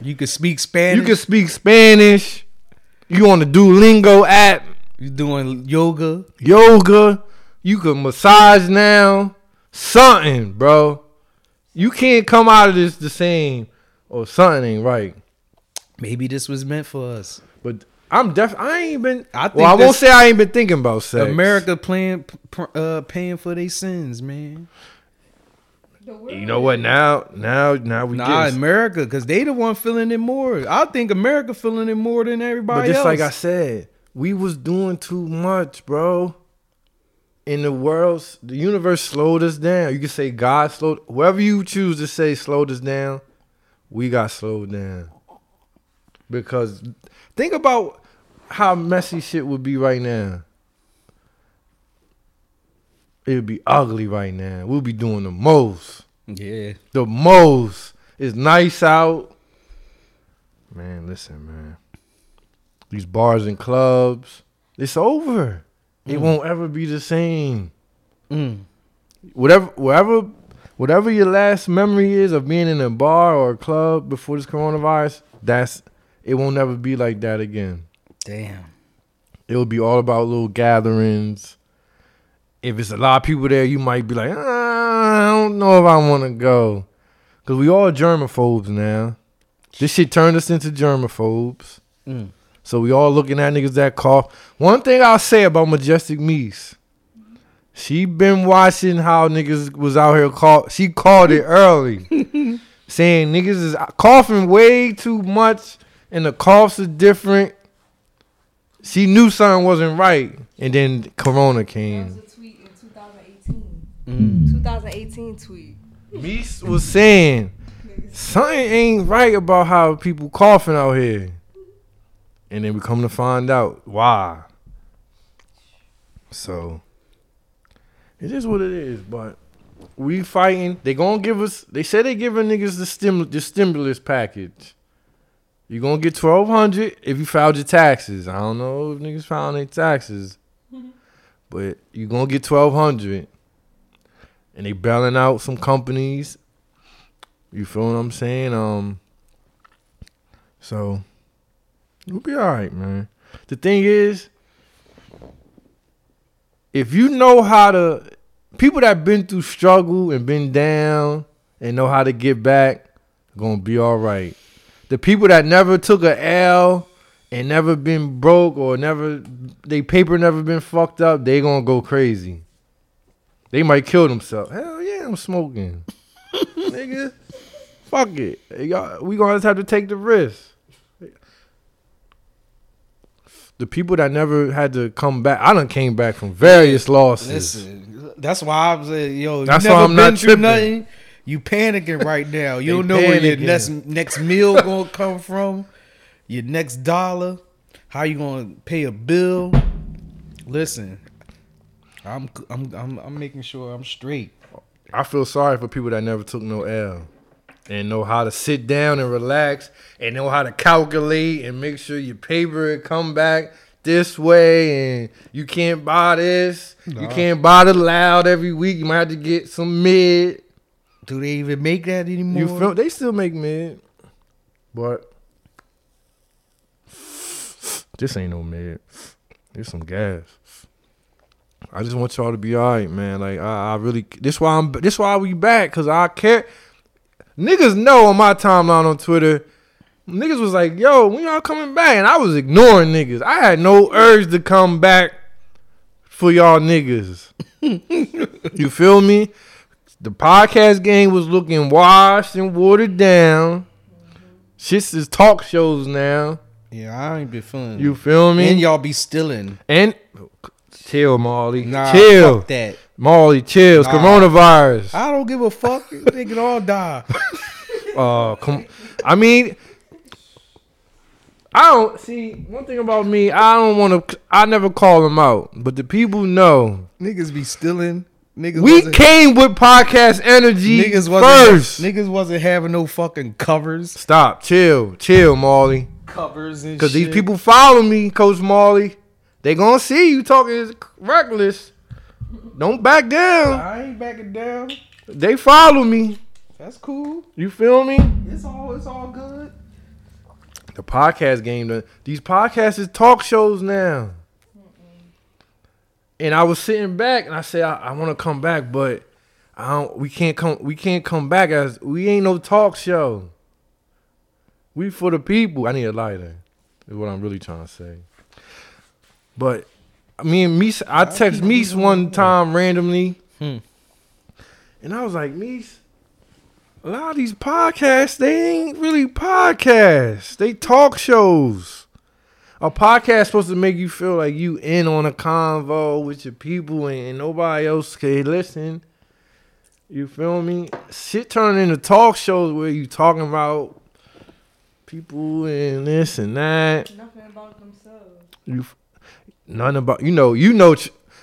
You can speak Spanish. You can speak Spanish. You on the Duolingo app, You doing yoga? yoga. You can massage now. Something, bro. You can't come out of this the same or something ain't right. Maybe this was meant for us. But I'm def. I ain't been. I think well, I won't say I ain't been thinking about sex. America playing, uh, paying for their sins, man. You know what? Now, now, now we Nah, get. America, because they the one feeling it more. I think America feeling it more than everybody. But everybody just else. like I said, we was doing too much, bro. In the world, the universe slowed us down. You can say God slowed, whoever you choose to say slowed us down. We got slowed down because think about how messy shit would be right now. It would be ugly right now. We'll be doing the most. yeah, The most. It's nice out. Man, listen, man. These bars and clubs, it's over. It won't ever be the same. Mm. Whatever, wherever, whatever your last memory is of being in a bar or a club before this coronavirus, that's it won't never be like that again. Damn. It will be all about little gatherings. If it's a lot of people there, you might be like, ah, I don't know if I want to go. Because we all germaphobes now. This shit turned us into germaphobes. Mm. So we all looking at niggas that cough. One thing I'll say about Majestic Meese, she been watching how niggas was out here call. She called it early, saying niggas is coughing way too much and the coughs are different. She knew something wasn't right, and then Corona That was came. a tweet in 2018. Mm. 2018 tweet. Meese was saying something ain't right about how people coughing out here, and then we come to find out why. So it is what it is, but we fighting. They gonna give us. They say they giving niggas the stim the stimulus package. You gonna get twelve hundred if you filed your taxes. I don't know if niggas filed their taxes, but you gonna get twelve hundred. And they bailing out some companies. You feel what I'm saying? Um. So we'll be all right, man. The thing is, if you know how to, people that been through struggle and been down and know how to get back, gonna be all right. The people that never took a L and never been broke or never they paper never been fucked up, they gonna go crazy. They might kill themselves. Hell yeah, I'm smoking, nigga. Fuck it. Y'all, we gonna just have to take the risk. The people that never had to come back, I done came back from various losses. Listen, that's why I was like, yo, That's you why never I'm been not through tripping. nothing. You panicking right now. You don't know where your next next meal gonna come from, your next dollar, how you gonna pay a bill. Listen, I'm I'm I'm, I'm making sure I'm straight. I feel sorry for people that never took no L and know how to sit down and relax and know how to calculate and make sure your paper come back this way and you can't buy this. You can't buy the loud every week. You might have to get some mid. Do they even make that anymore? You feel they still make mid. But this ain't no mid. There's some gas. I just want y'all to be alright, man. Like I, I really this why I'm this why we back, cause I care. Niggas know on my timeline on Twitter, niggas was like, yo, when y'all coming back? And I was ignoring niggas. I had no urge to come back for y'all niggas. you feel me? The podcast game was looking washed and watered down. Shit's is talk shows now. yeah, I ain't been feeling. You feel me? and y'all be stealing. And chill, Molly. Nah, chill, fuck that. Molly. Chill. Nah. coronavirus. I don't give a fuck. they can all die. Uh, come. I mean, I don't see one thing about me. I don't want to. I never call them out, but the people know Niggas be stealing. Niggas we came with podcast energy Niggas wasn't first. niggas wasn't having no fucking covers. Stop. Chill. Chill, Molly. Covers and shit. Because these people follow me, Coach Molly. They gonna see you talking reckless. Don't back down. I ain't backing down. They follow me. That's cool. You feel me? It's all it's all good. The podcast game. The, these podcasts is talk shows now. And I was sitting back and I said, I, I want to come back, but I don't. We can't come. We can't come back as we ain't no talk show. We for the people. I need a lighter. Is what I'm really trying to say. But me and Meese, I text Meese one time randomly, Hmm. and I was like, Meese, a lot of these podcasts, they ain't really podcasts. They talk shows. A podcast supposed to make you feel like you in on a convo with your people and, and nobody else can listen. You feel me? Shit turning into talk shows where you talking about people and this and that. Nothing about themselves. You f- nothing about you know you know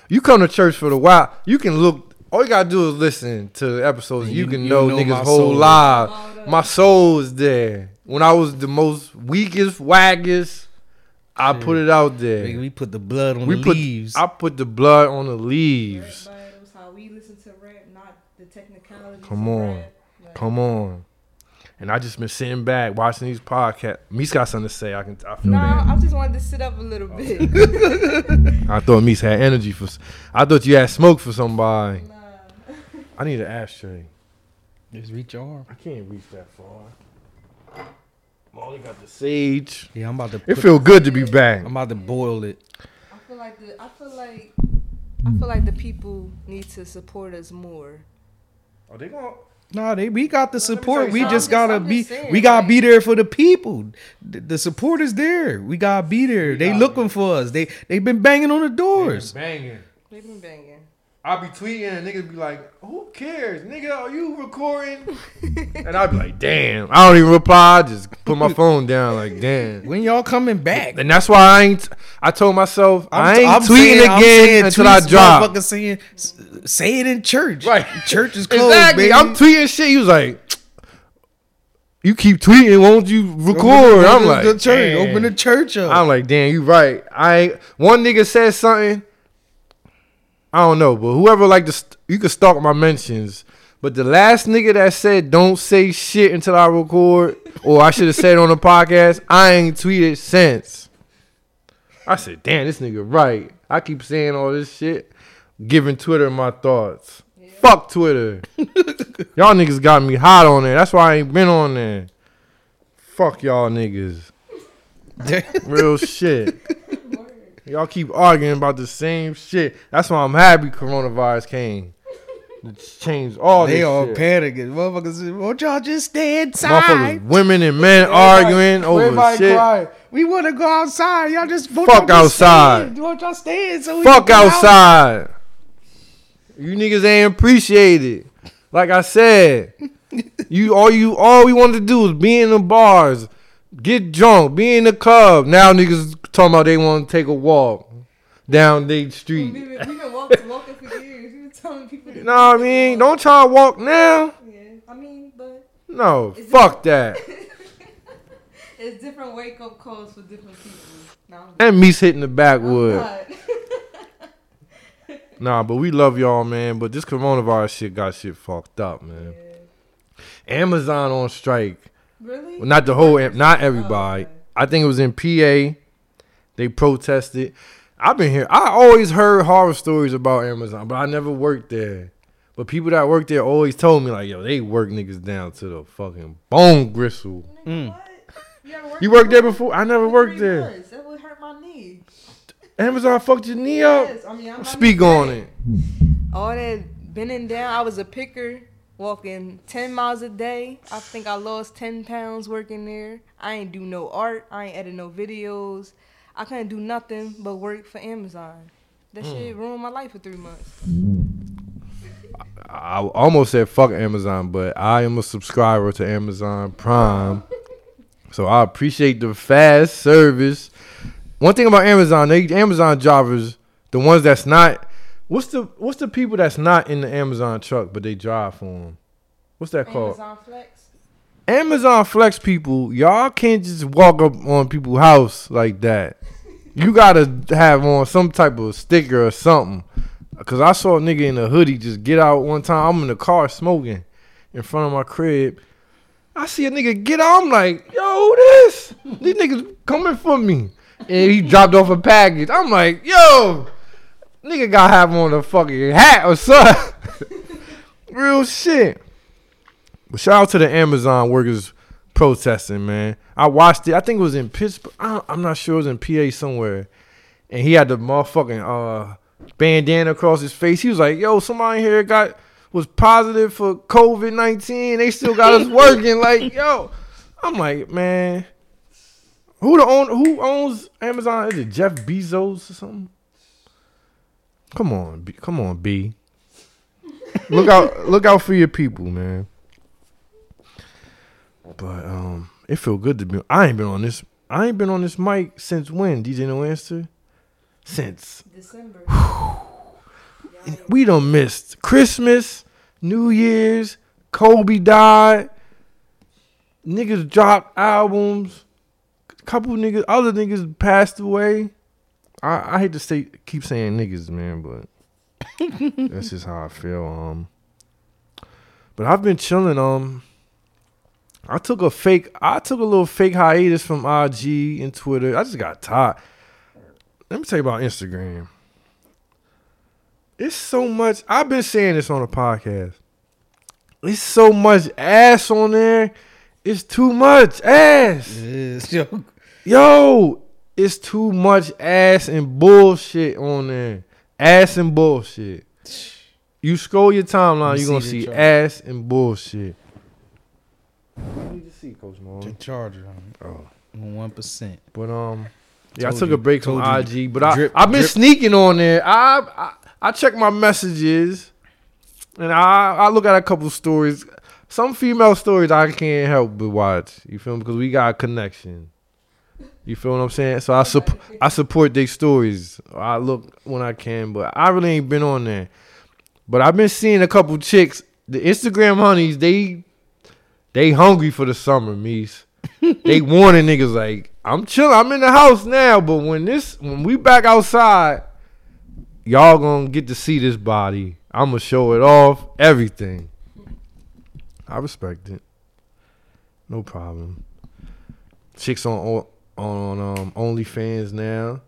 you come to church for the while. You can look. All you gotta do is listen to the episodes. You, You- can you know, know niggas whole soul. live. My soul is there. When I was the most weakest, waggest, I put it out there. Nigga, we put the blood on We the put leaves. I put the blood on the leaves. Rap battles, how we listen to rap, not the technicalities. Come on. rap. Come on. And I just been sitting back watching these podcasts. Meese got something to say. I can. I feel Nah, that. I just wanted to sit up a little oh. bit. I thought Meese had energy for. I thought you had smoke for somebody. Nah. I need an ashtray. Just reach your arm. I can't reach that far. Molly got the sage. Yeah, I'm about to. It feel good to be back. I'm about to boil it. I feel like the I feel like I feel like the people need to support us more. Are they going? No, they we got the support. you We something. just I'm gotta just- be. saying, we gotta like- be there for the people. The, the support is there. We gotta be there. They gotta looking for us. They they've been banging on the doors. Banging. They've been banging. I'll be tweeting and niggas be like, who cares? Nigga, are you recording? and I'll be like, damn. I don't even reply. I just put my phone down like, damn. When y'all coming back? And that's why I ain't, I told myself, I I'm- ain't I'm tweeting saying- again saying until I tweets, drop. motherfucker Saying, say it in church. Right. Church is closed, Exactly. baby. I'm tweeting shit. He was like, you keep tweeting, won't you record? I'm like, the church. damn. Open the church up. I'm like, damn, you right. I ain't, one nigga said something. I don't know, but whoever like to, st- you can stalk my mentions. But the last nigga that said don't say shit until I record, or I should have said it on the podcast, I ain't tweeted since. I said, damn, this nigga right. I keep saying all this shit, giving Twitter my thoughts. Fuck Twitter. y'all niggas got me hot on there. That's why I ain't been on there. Fuck y'all niggas. Real shit. Y'all keep arguing about the same shit. That's why I'm happy coronavirus came. It's changed all they all shit. panicking. Motherfuckers, won't y'all just stay inside? Motherfuckers, women and men arguing over Everybody shit. crying. We want to go outside. Y'all just Fuck outside. Won't y'all stay in so we Fuck go out? outside. You niggas ain't appreciated. Like I said, you all you all we wanted to do is be in the bars, get drunk, be in the club. Now niggas talking about they want to take a walk down We've Street. been, we've been walking, walking for years. We've been telling people. You know what I mean? Don't try to walk now. Yeah, I mean, but No, fuck that. it's different wake up calls for different people. No, And Meese hitting the backwood. Nah, but we love y'all, man. But this coronavirus shit got shit fucked up, man. Amazon on strike. Really? Well, not the whole, not everybody. okay. I think it was in PA. They protested. I've been here. I always heard horror stories about Amazon, but I never worked there. But people that work there always told me like, yo, they work niggas down to the fucking bone gristle. Mm. You, ever You worked there before? I never worked there. months. That would hurt my knee. Amazon fucked your knee up. I mean, Speak on it. all that bending down. I was a picker, walking ten miles a day. I think I lost ten pounds working there. I ain't do no art. I ain't edit no videos. I couldn't do nothing but work for Amazon. That Hmm. shit ruined my life for three months. I almost said fuck Amazon, but I am a subscriber to Amazon Prime. So I appreciate the fast service. One thing about Amazon, they Amazon drivers, the ones that's not what's the what's the people that's not in the Amazon truck but they drive for them? What's that called? Amazon Flex. Amazon Flex people, y'all can't just walk up on people's house like that. You gotta have on some type of sticker or something. Cause I saw a nigga in a hoodie just get out one time. I'm in the car smoking in front of my crib. I see a nigga get out. I'm like, yo, who this? These niggas coming for me. And he dropped off a package. I'm like, yo, nigga gotta have on a fucking hat or something. Real shit. But shout out to the Amazon workers protesting, man. I watched it. I think it was in Pittsburgh. I am not sure. It was in PA somewhere. And he had the motherfucking uh, bandana across his face. He was like, "Yo, somebody here got was positive for COVID nineteen. They still got us working." Like, yo, I'm like, man, who the own who owns Amazon? Is it Jeff Bezos or something? Come on, B, come on, B. look out, look out for your people, man. But um, it feel good to be. I ain't been on this. I ain't been on this mic since when? DJ No Answer. Since December. we done missed Christmas, New Year's, Kobe died. Niggas dropped albums. Couple niggas, other niggas passed away. I, I hate to say, keep saying niggas, man, but that's just how I feel. Um, but I've been chilling. Um, I took a fake. I took a little fake hiatus from IG and Twitter. I just got tired. Let me tell you about Instagram. It's so much. I've been saying this on the podcast. It's so much ass on there. It's too much ass. Is, yo. Yo, it's too much ass and bullshit on there. Ass and bullshit. You scroll your timeline, you're gonna see see ass and bullshit. What did you see, Coach The Malone? charger Oh. one percent. But um, yeah, I took you, a break from you. IG, but I I've been drip. sneaking on there. I I, I check my messages, and I I look at a couple stories. Some female stories I can't help but watch. You feel me? Because we got a connection. You feel what I'm saying? So I sup- I support their stories. I look when I can, but I really ain't been on there. But I've been seeing a couple chicks. The Instagram honeys, they they hungry for the summer, Meese. they warning niggas like, I'm chilling, I'm in the house now, but when this when we back outside, y'all gonna get to see this body. I'ma show it off, everything. I respect it. No problem. Chicks on on um OnlyFans now.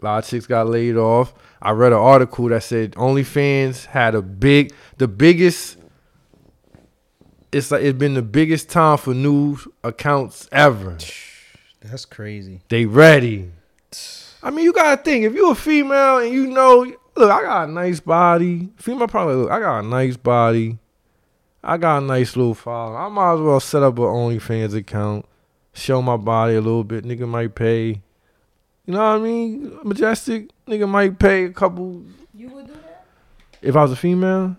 A lot of chicks got laid off. I read an article that said OnlyFans had a big, the biggest. It's like it's been the biggest time for new accounts ever. That's crazy. They ready. I mean, you gotta think if you're a female and you know, look, I got a nice body. Female probably look, I got a nice body. I got a nice little file. I might as well set up an OnlyFans account, show my body a little bit. Nigga might pay. You know what I mean? Majestic nigga might pay a couple. You would do that? If I was a female,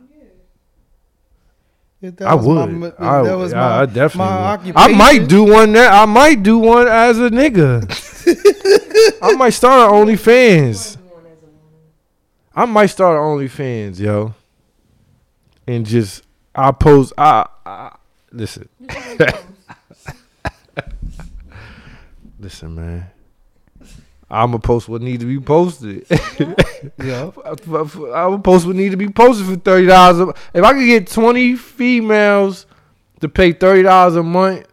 Yeah, that I would. my- I, that was yeah, my, I definitely. my would. I might do one. That I might do one as a nigga. I might start an OnlyFans. I might start an OnlyFans, yo, and just I post. I, I listen, listen, man. I'm gonna post what need to be posted. Yeah. I would post what need to be posted for thirty dollars. If I could get twenty females to pay thirty dollars a month,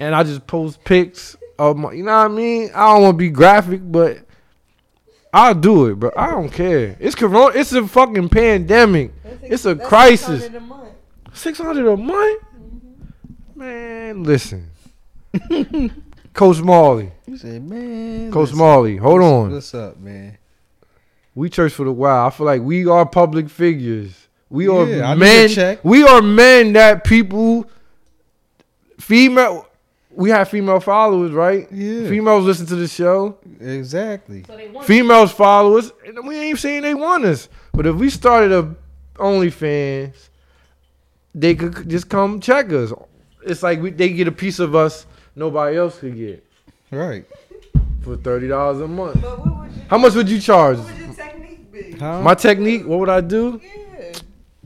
and I just post pics of my, you know what I mean? I don't want to be graphic, but I'll do it, bro. I don't care. It's corona. It's a fucking pandemic. It's a crisis. Six hundred a month, mm-hmm. man. Listen, Coach Marley, You said, man. Coach listen, Marley, hold on. What's up, man? We church for the wild. I feel like we are public figures. We Yeah, are need men. check. We are men that people, female. We have female followers, right? Yeah. Females listen to the show. Exactly. So they want Females follow us, and we ain't saying they want us. But if we started a OnlyFans, they could just come check us. It's like we, they get a piece of us nobody else could get Right. for thirty dollars a month. But what would, you, How much would you charge? what would your technique be? Huh? My technique. What would I do? Yeah.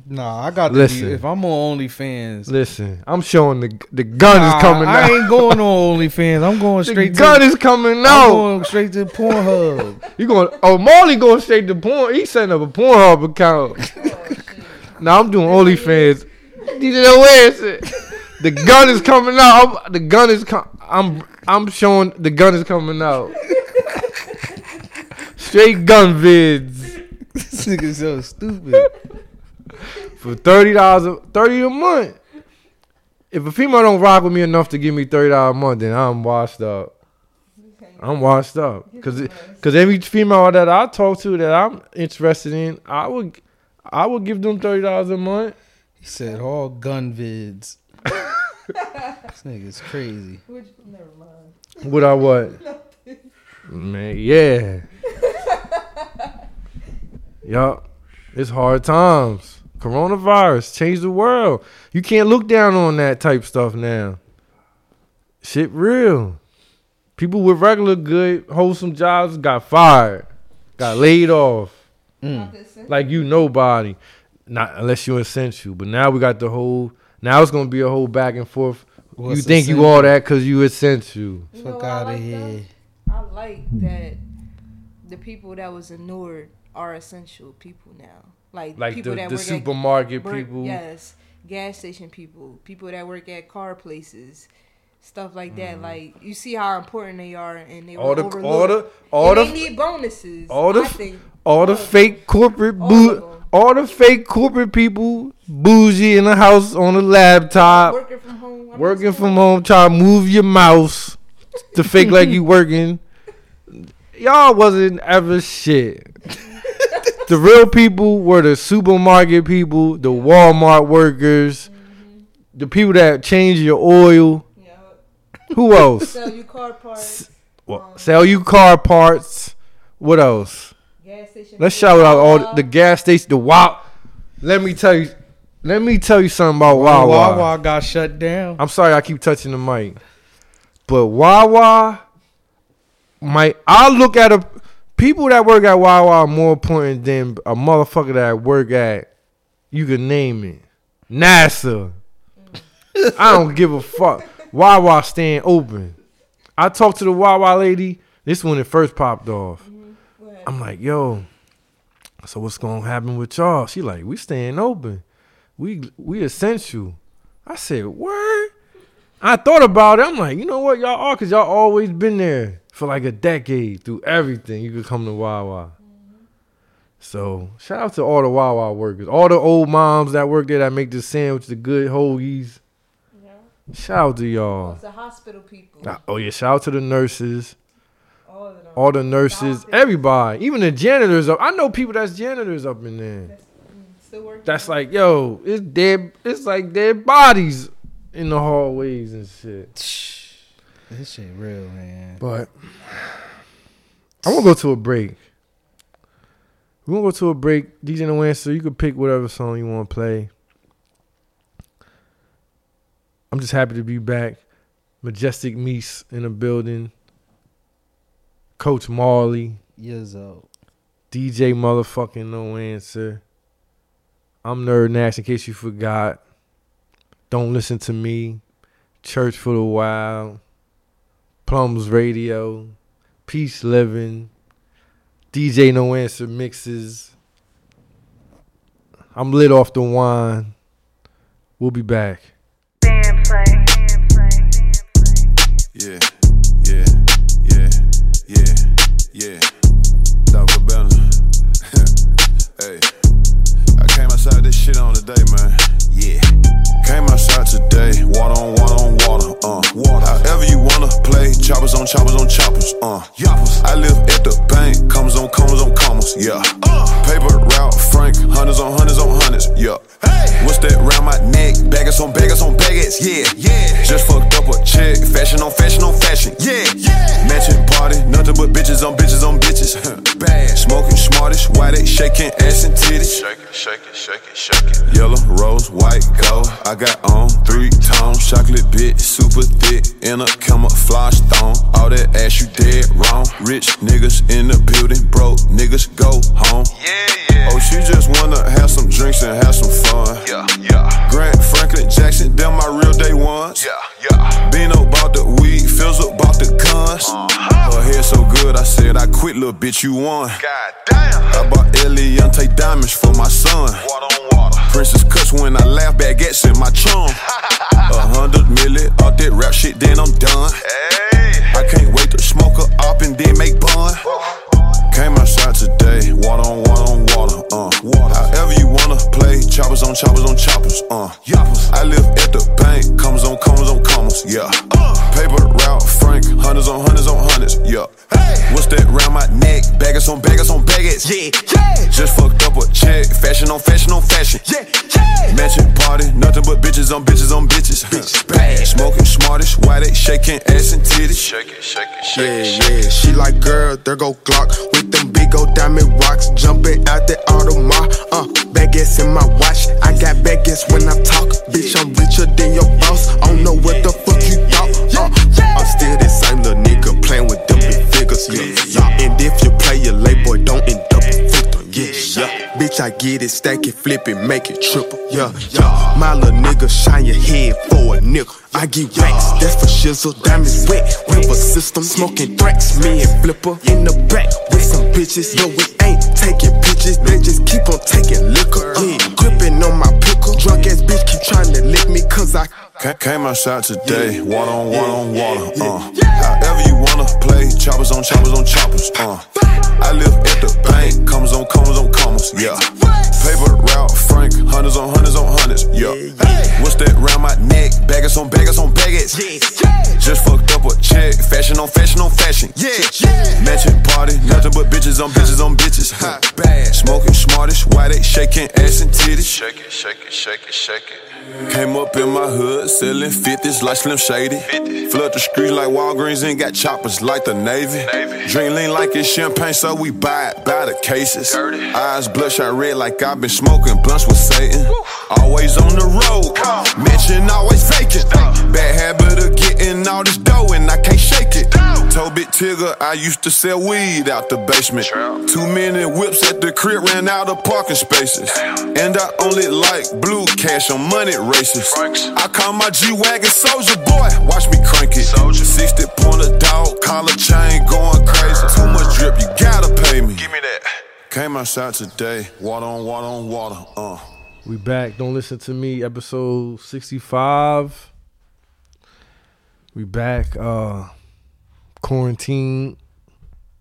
Nah, I got to Listen. be, if I'm on OnlyFans. Listen, I'm showing the the gun Nah, is coming out. I out. ain't going on OnlyFans. I'm going straight to. the straight gun to is coming I'm out. going straight to Pornhub. You going? Oh, Marley going straight to porn. He setting up a Pornhub account. Oh, now I'm doing OnlyFans. DJ, where is it? The gun is coming out. I'm- the gun is com- I'm I'm showing the gun is coming out. Straight gun vids this nigga so stupid. for thirty dollars, thirty a month. If a female don't rock with me enough to give me thirty dollars a month, then I'm washed up. I'm washed up because because every female that I talk to that I'm interested in, I would I would give them thirty dollars a month. He said all gun vids. This nigga's crazy. Which, never mind. Would I what? Man, yeah. yup. It's hard times. Coronavirus changed the world. You can't look down on that type stuff now. Shit real. People with regular good, wholesome jobs got fired. Got laid off. Not this mm. simple. Like you nobody. Not unless you're essential. But now we got the whole now it's gonna be a whole back and forth. What's you think you essential? all that cause you essential. You Fuck out of here. I like that the people that was ignored are essential people now. Like, Like people the, that the work at- supermarket work- people. Yes, gas station people, people that work at car places, stuff like that. Like you see how important they are, and they Mm. All were the overlooked. all the all and the they need bonuses. all the I think. all the fake corporate All boo of them. All the fake corporate people bougie in the house on the laptop working from home. I'm working from home trying to move your mouse to fake like you working. Y'all wasn't ever shit. The real people were the supermarket people the walmart workers mm-hmm. the people that change your oil. Who else? Sell you car parts. Well, sell you car parts. What else Gas station. Let's people, shout out all the, the gas station. The wow. Let me tell you. Let me tell you something about Wawa. Wawa. Wawa got shut down. I'm sorry I keep touching the mic, but Wawa. My I look at a people that work at Wawa are more important than a motherfucker that work at. You can name it. NASA. Mm. I don't give a fuck. Wawa stand open. I talked to the Wawa lady. This when it first popped off. I'm like, yo, so what's gonna happen with y'all? She like, we staying open. We we essential. I said, word. I thought about it. I'm like, you know what, y'all are, cause y'all always been there for like a decade through everything. You could come to Wawa. So shout out to all the Wawa workers, all the old moms that work there that make the sandwich, the good hoagies. Yeah. Shout out to y'all. It's the hospital people. Oh yeah, shout out to the nurses. All all the nurses, Doctors. everybody, even the janitors. Up, I know people that's janitors up in there. That's, mm, still working. That's like, yo, it's dead. It's like dead bodies in the hallways and shit. This shit real, man. But I'm gonna go to a break. We're gonna go to a break. DJ No Answer, you can pick whatever song you want to play. I'm just happy to be back. Majestic Meese in the building. Coach Marley. Years old. DJ motherfucking no answer. I'm Nerd Nash in case you forgot. Don't listen to me. Church for the Wild. Plums Radio. Peace Living. DJ No Answer mixes. I'm lit off the wine. We'll be back. Yeah, yeah. Dr. Banner. hey, I came outside this shit on today, man. Yeah. Came outside today, water on water on water, uh. Water. However you wanna play, choppers on choppers on choppers, uh. Yoppers. I live at the bank, commas on commas on commas, yeah. Uh. Paper route, Frank, hundreds on hundreds on hundreds, yeah. Hey. What's that round my neck? Baggers on baggers on baggers, yeah, yeah. Just fucked up a check, fashion on fashion on fashion, yeah, yeah. Matching party, nothing but bitches on bitches on bitches. Bad. Smoking smartish, why they shaking ass and titties? Shake it, shake it, shake it, shake it. Yellow, rose, white, gold. I got on three tones, chocolate bit, super thick, in a camouflage thong. All that ass you dead wrong. Rich niggas in the building, broke niggas go home. Yeah, yeah. Oh, she just wanna have some drinks and have some fun. Yeah, yeah. Grant Franklin Jackson, them my real day ones. Yeah, yeah. Bino bought the up bought the guns. Her hair so good, I said I quit, little bitch, you won. God damn. I bought Eliantte diamonds for my son. Water on water. Princess cuts when I laugh, baguettes in my chum. A hundred milli off that rap shit, then I'm done. Hey. I can't wait to smoke a up and then make bun. Came outside today, water on water on water, uh. Water. However you wanna play, choppers on choppers on choppers, uh. Yoppers. I live at the bank, commas on commas on commas, yeah. Uh. Paper route, Frank, hundreds on hundreds on hundreds, yeah. Hey. What's that round my neck? Baggers on baggers on baggers, yeah, yeah. Just fucked up a check, fashion on fashion on fashion, yeah, yeah. Matching party, nothing but bitches on bitches on bitches, bad. Smoking smartish, why they shaking ass and titties? Shake it, shake it, shake Yeah, it, shake it. yeah, she like girl, there go Glock with them big old diamond rocks jumping out the Audemars. Uh, baguettes in my watch, I got baguettes when I talk. Bitch, I'm richer than your boss. I don't know what the fuck you thought. Uh, I'm still that same little nigga playing with them big figures. Yeah, yeah. And if you Bitch, I get it, stack it, flip it, make it triple. Yeah, yeah. My little nigga, shine your head for a nickel. I get racks, that's for shizzle. Diamonds wet, river system, smoking threats. Me and Flipper in the back with some bitches. Yo, we ain't taking pictures, they just keep on taking liquor. Yeah, gripping on my pickle. Drunk ass bitch keep trying to lick me, cause I Came outside today, water on water on water. Uh. However you wanna play, choppers on choppers on choppers. Uh. I live at the bank, commas on commas on commas. Yeah. Paper route, Frank, hundreds on hundreds on hundreds. Yeah. What's that round my neck? Baggers on baggers on baggers. Just fucked up a check, fashion on fashion on fashion. Yeah. Mansion party, nothing but bitches on bitches on bitches. Ha. Bad. Smoking smartest, why they shaking ass and titties? Shake it, shake it, shake it, shake it. Came up in my hood, selling 50s like Slim Shady. Flood the streets like Walgreens and got choppers like the Navy. Drink lean like it's champagne, so we buy it by the cases. Eyes bloodshot red like I've been smoking blunts with Satan. Always on the road, mention always vacant. Bad habit of getting all this dough and I can't shake it. Told Big Tigger I used to sell weed out the basement. Too many whips at the crib ran out of parking spaces. And I only like blue cash on money races. I call my G Wagon Soldier Boy, watch me crank it. 60 pointer dog, collar chain going crazy. Too much drip, you gotta pay me. Give me that. Came outside today, water on water on water. Uh. We back. Don't listen to me. Episode sixty five. We back. Uh, quarantine.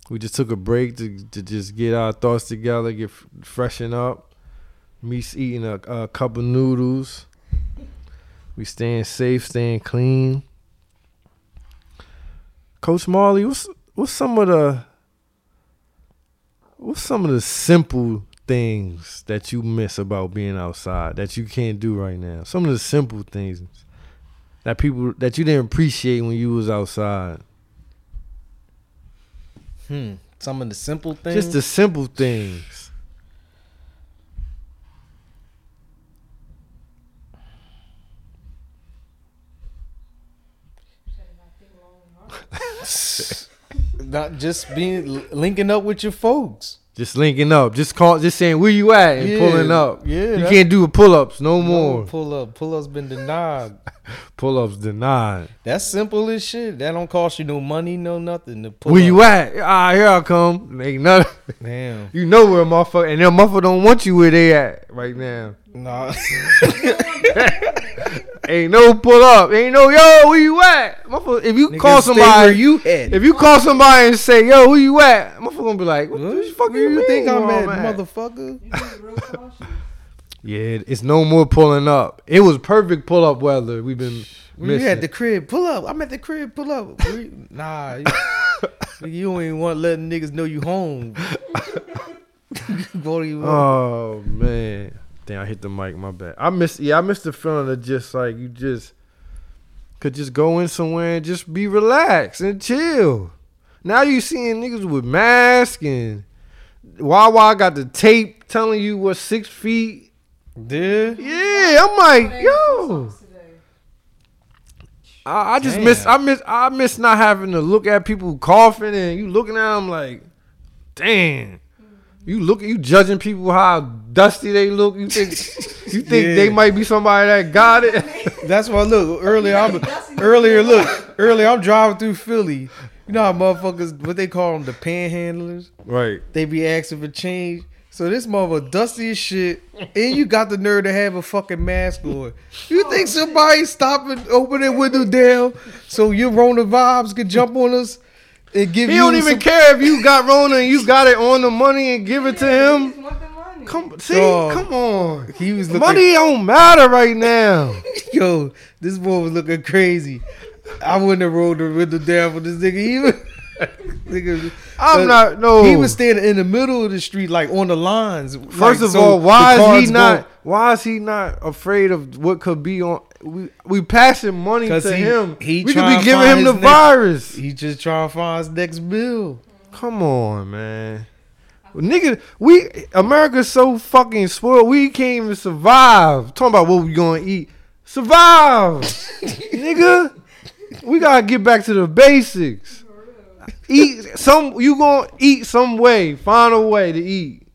We just took a break to to just get our thoughts together, get f- freshen up. Me eating a, a cup of noodles. We staying safe, staying clean. Coach Marley, what's what's some of the what's some of the simple things that you miss about being outside that you can't do right now? Some of the simple things that people that you didn't appreciate when you was outside. Hmm. Some of the simple things. Just the simple things. Not just being linking up with your folks. Just linking up, just call, just saying where you at and Yeah, pulling up. yeah, you can't do the pull ups no more. pull up. Pull up's been denied. Pull ups denied. That's simple as shit. That don't cost you no money, no nothing. To pull Where up. you at? Ah, here I come. Ain't nothing. Damn. You know where motherfucker, and them motherfucker don't want you where they at right now. Nah. Ain't no pull up. Ain't no yo. Where you at? Motherfucker, if you Niggas call stay somebody, where you at. if you call somebody and say yo, where you at? Motherfucker gonna be like, what What the fuck where you, think I'm at, motherfucker? Yeah, it's no more pulling up. It was perfect pull up weather. We've been Where you missing. at the crib? Pull up. I'm at the crib. Pull up. Where you- nah. You, you don't even want letting niggas know you home. What do you? Oh man, damn! I hit the mic. My bad. I miss. Yeah, I miss the feeling of just like you just could just go in somewhere and just be relaxed and chill. Now you seeing niggas with masks and Wawa got the tape telling you what six feet. Dude. Yeah, I'm like, yo. I, I just miss. I miss. I miss not having to look at people coughing and you looking at them like, damn. You look. At you judging people how dusty they look. You think. You think Yeah. they might be somebody that got it. That's why look earlier. I'm earlier. Look earlier. I'm driving through Philly. You know how motherfuckers what they call them the panhandlers. right. They be asking for change. So this motherfucker dusty as shit, and you got the nerve to have a fucking mask on. You think somebody stopping, opening window down so your Rona vibes can jump on us and give He you don't even some- care if you got Rona and you got it on the money and give it to him. Come see, Dog. come on. He was looking, Money don't matter right now. yo. This boy was looking crazy. I wouldn't have rolled the window down for this nigga even. nigga, I'm uh, not no. He was standing in the middle of the street, like on the lines. First Like, of so all, why is he not? go- Why is he not afraid of what could be on? We we passing money to he- him. he we could be giving him the next- virus. He just trying to find his next bill. Come on, man. Nigga, we America's so fucking spoiled. We can't even survive. Talking about what we gonna eat. Survive, nigga. We gotta get back to the basics. Eat some. You gonna eat some way. Find a way to eat.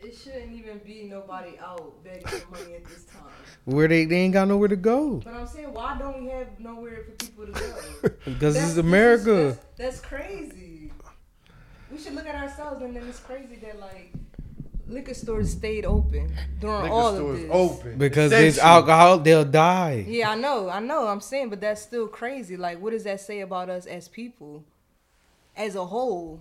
It shouldn't even be nobody out begging for money at this time. Where they, they ain't got nowhere to go But I'm saying, why don't we have nowhere for people to go? because it's America. That's, that's crazy. We should look at ourselves, and then it's crazy that like liquor stores stayed open during all of this. open Because there's alcohol, they'll die. Yeah, I know, I know. I'm saying, but that's still crazy. Like, what does that say about us as people, as a whole?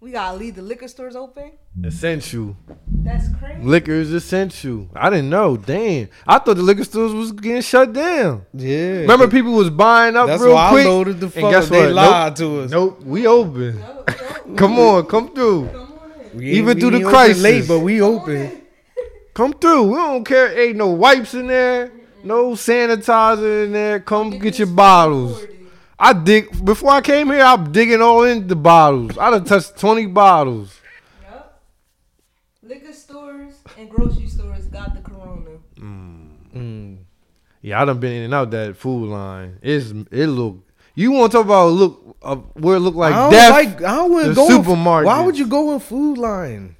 We gotta leave the liquor stores open. essential. That's crazy. Liquor is essential. I didn't know. Damn, I thought the liquor stores was getting shut down. Yeah. Remember, people was buying up That's real why quick. I loaded the and guess They what? lied to us. Nope, we open. No, no, Come on, come through. come on in. Even we through the ain't open crisis. late, but we Come open. in. Come through. We don't care. Ain't no wipes in there. No sanitizer in there. Come get, your bottles. 40. I dig before I came here. I'm digging all in the bottles. I done touched twenty bottles. Yup. Liquor stores and grocery stores got the corona. Mm. Yeah, I done been in and out that Food Lion. It's it look. You want to talk about look uh, where it look like I don't death? like. I don't want the go. in- supermarket. Why would you go in Food Lion?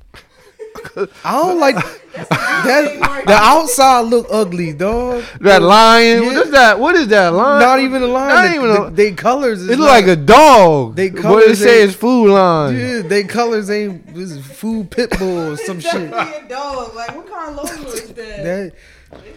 I don't like that. The outside look ugly, dog. that lion. Yeah. What is that? What is that lion? Not even a line. Not They- even. A, they, they colors. is it look not- like a dog. They But it colors say ain't- it's Food Lion. Yeah, they colors ain't this is food pit bull or some shit. definitely a dog. Like, what kind of logo is that? That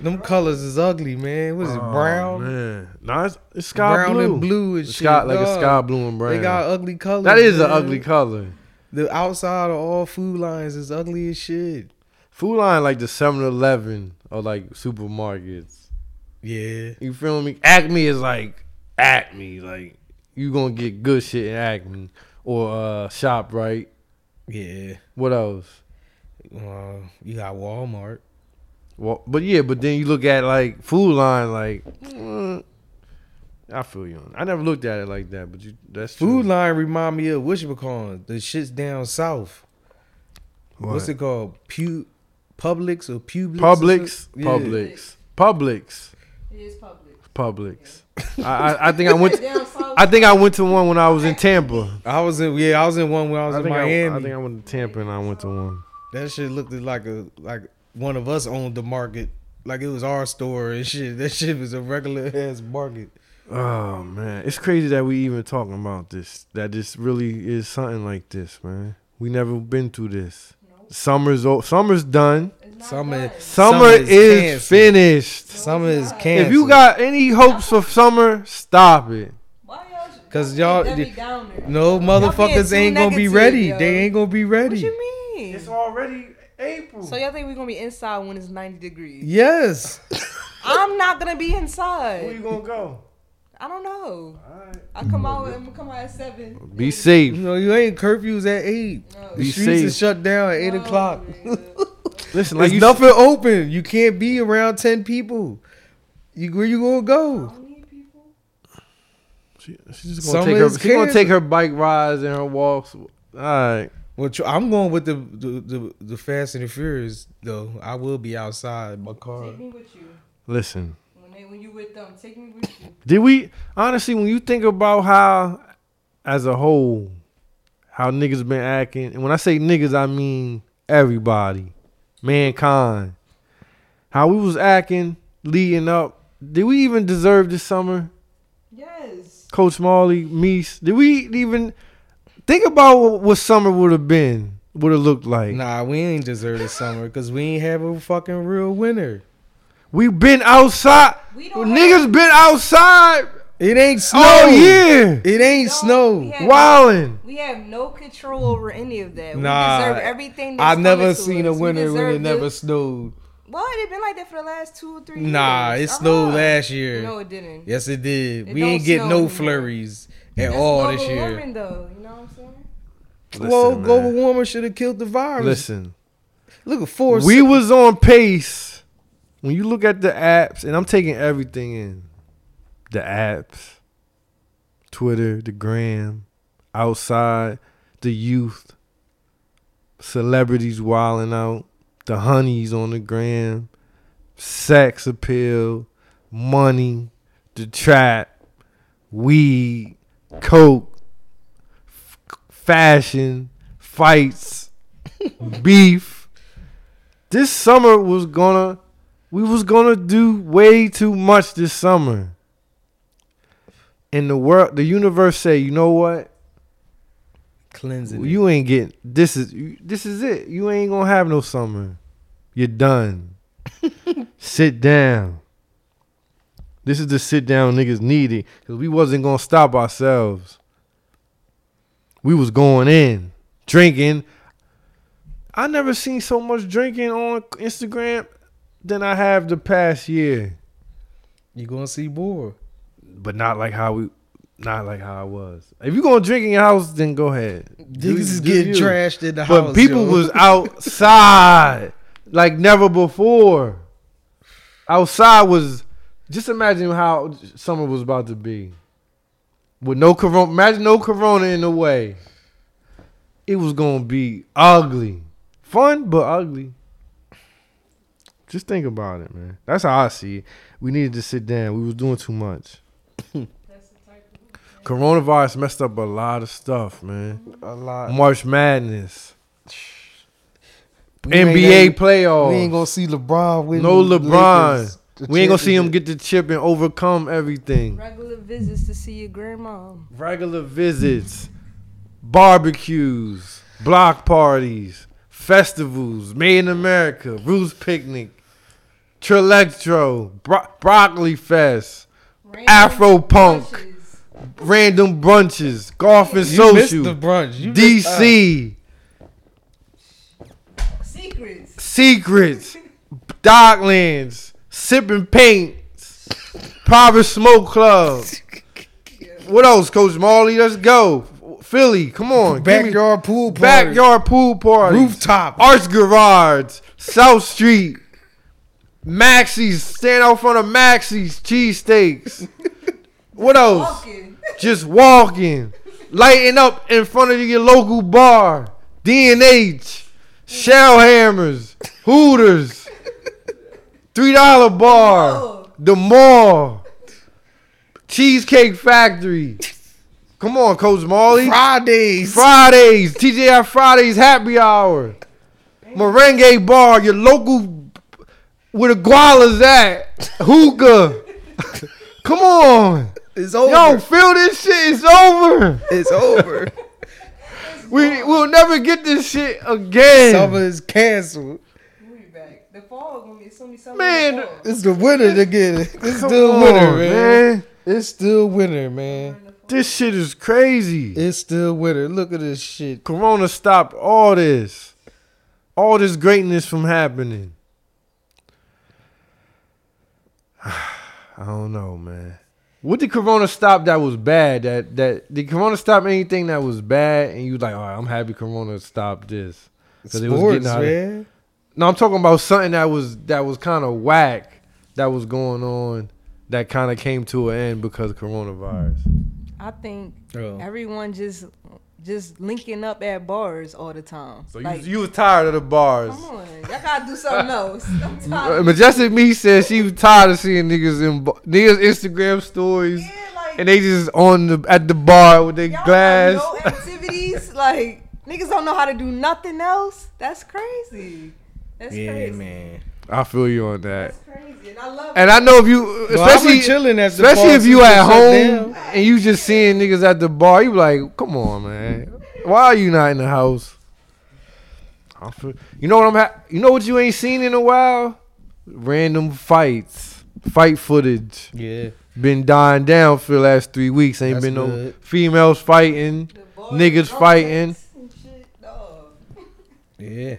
them colors is ugly, man. What is it? Oh, Brown, man. No, it's, it's sky brown blue. and blue and It's shit. sky, like a sky blue and brown. They got ugly colors. that is an ugly color. The outside of all Food Lions is ugly as shit. Food Lion like the 7-Eleven or like supermarkets. Yeah. You feel me? Acme is like Acme. Like you gonna get good shit in Acme or uh ShopRite. Yeah. What else? Uh, you got Walmart. Well, but yeah, but then you look at like Food Lion, like mm, I feel you. I never looked at it like that, but you that's true. Food Lion remind me of Wishbacon. The shit's down south. What? What's it called? Pu Publix or Publix? or Publix, something? Yeah. Publix, Publix, It is public. Publix. I, I I think I went. Down south. I think I went to one when I was in Tampa. I was in yeah, I was in one when I was I in think I, Miami. I think I went to Tampa and I went to one. that shit looked like a like one of us owned the market. Like it was our store and shit. That shit was a regular ass market. Oh man, it's crazy that we even talking about this. That this really is something like this, man. We never been through this. Summer's o- summer's done. Summer- done. Summer, Summer is, is canceled. finished. Summer is not. canceled. If you got any hopes for summer, stop it. Why y'all? 'Cause y'all y'all- being Debbie Downer? no being motherfuckers too ain't gonna be ready. yo. They ain't gonna be ready. What ready. you mean? It's already April. So y'all think we're gonna be inside when it's 90 degrees? Yes. I'm not gonna be inside. Where you gonna go? I don't know. I come out. I'm gonna come out at seven. Be safe. You know, you ain't curfews at eight. No. The Be streets safe. is shut down at eight No, o'clock. Listen, like you nothing open. You can't be around ten people. You where you gonna go? don't need people. She, she's just gonna Summer take her. is She's gonna take her bike rides and her walks. All right. Well, I'm going with the, the the the Fast and the Furious though. I will be outside my car. Take me with you. Listen. When you with them, take me with you. Did we honestly when you think about how as a whole how niggas been acting, and when I say niggas I mean everybody, mankind. How we was acting leading up. Did we even deserve this summer? Yes. Coach Marley, Meese. Did we even think about what, what summer would have been? Would have looked like? Nah, we ain't deserve the summer because we ain't have a fucking real winter. We been outside. We don't Niggas have- been outside It ain't snow. all year. It ain't No, snow. we have- Wildin'. We have no control over any of that. Nah, we deserve everything. That's I never to seen a us. We winter when it never the- snowed. Well, it been like that for the last two or three years. Nah, it snowed Uh-huh. last year. No, it didn't. Yes, it did. It we ain't get no anymore. flurries at That's all global this year. warming, though. You know what I'm saying? well, Listen, global warming should have killed the virus. Listen. Look at four. we was on pace. When you look at the apps, and I'm taking everything in, the apps, Twitter, the gram, outside, the youth, celebrities wilding out, the honeys on the gram, sex appeal, money, the trap, weed, coke, f- fashion, fights, beef. This summer was gonna we was gonna do way too much this summer. And the world the universe say, you know what? Cleansing. it. You ain't getting this is this is it. You ain't gonna have no summer. You're done. sit down. This is the sit down niggas needed because we wasn't gonna stop ourselves. We was going in, drinking. I never seen so much drinking on Instagram than I have the past year. You gonna see more. But not like how we not like how I was. If you gonna drink in your house, then go ahead. Niggas is getting you. trashed in the But house. people yo. was outside like never before. Outside was just imagine how summer was about to be. With no corona, imagine no corona in the way. It was gonna be ugly, fun but ugly. Just think about it, man. That's how I see it. We needed to sit down. We was doing too much. Coronavirus messed up a lot of stuff, man. a lot. March Madness, We NBA gonna- playoffs. We ain't gonna see LeBron win. no LeBron. Lakers, we ain't gonna see him get the chip and overcome everything. Regular visits to see your grandma. Regular visits, barbecues, block parties, festivals, Made in America, Roots Picnic, Trillectro, Bro- Broccoli Fest, Random Afro Punk, brunches. random brunches, golf and You missed social, the brunch. You missed- uh, DC, Secrets. Secrets, Docklands, Sipping Paints, Private Smoke Club. What else, Coach Marley? Let's go. Philly, come on. give me- backyard pool party. Backyard pool party. Rooftop. Arts Garage. South Street. Maxie's. Stand out front of Maxie's. Cheesesteaks. what else? Walking. Just walking. Lighting up in front of your local bar. D&H. Shell Hammers. Hooters. $3 bar. Oh, The mall. Cheesecake Factory. Come on, Coach Marley. Fridays. Fridays, TGI Fridays happy hour. Merengue bar, your local where the guala's at. Hookah. Come on. It's over. Yo, feel this shit. It's over. it's over. We we'll never get this shit again. Summer is canceled. we'll be back. The fall gonna be it's gonna be. Man, the fall. It's the winter again. It's Come still on, winter, man. It's still winter, man. This shit is crazy. It's still winter. Look at this shit. Corona stopped all this. All this greatness from happening. I don't know, man. What did Corona stop that was bad? That that did Corona stop anything that was bad? And you like, all right, I'm happy Corona stopped this because it was Sports, getting out of- No, I'm talking about something that was that was kind of whack that was going on that kind of came to an end because of coronavirus. I think Oh. everyone just just linking up at bars all the time. So you, like, you was tired of the bars. come on, y'all gotta do something else. I'm. Majestic Me said she was tired of seeing niggas in niggas Instagram stories Yeah, like, and they just on the at the bar with their glass. no activities. like niggas don't know how to do nothing else. That's crazy. That's Yeah, crazy. man. I feel you on that. Crazy, and I. And. I know if you, Well, especially chilling at the especially bar if you at home down. and you just seeing niggas at the bar, you like, come on, man, why are you not in the house? Feel, you know what I'm. Ha- you know what you ain't seen in a while? Random fights, fight footage. Yeah. been dying down for the last three weeks. Ain't That's been no females fighting, niggas fighting. sex and shit. Yeah.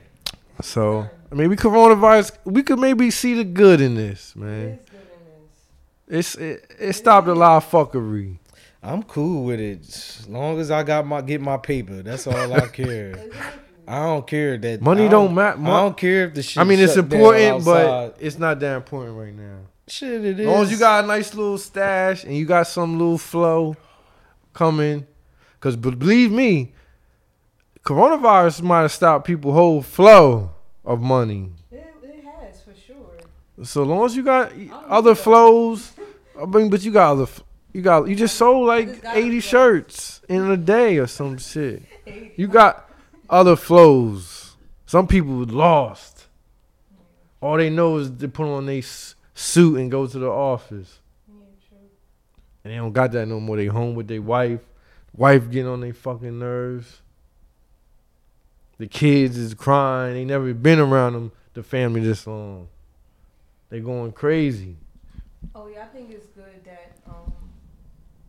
So maybe coronavirus. We could maybe see the good in this, man. It's good in this. It's it, it stopped a lot of fuckery. I'm cool with it. As long as I got my get my paper. That's all I care. I don't care that Money I don't matter. I don't care if the shit. I mean, it's important, but it's not that important right now. shit, it is. As long as you got a nice little stash and you got some little flow coming, because believe me, coronavirus might have stopped people whole flow of money. It, it has for sure. So long as you got other flows, I mean, but you got other, you got you just sold like got eighty shirts in a day or some shit. You got other flows. Some people lost. All they know is they put on their suit and go to the office. And they don't got that no more. They home with their wife. Wife getting on their fucking nerves. The kids is crying. They never been around them, the family this long. They going crazy. Oh yeah, I think it's good that um,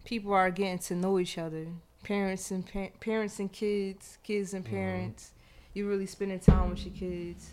people are getting to know each other. Parents and pa- parents and kids, kids and parents. You really spending time with your kids,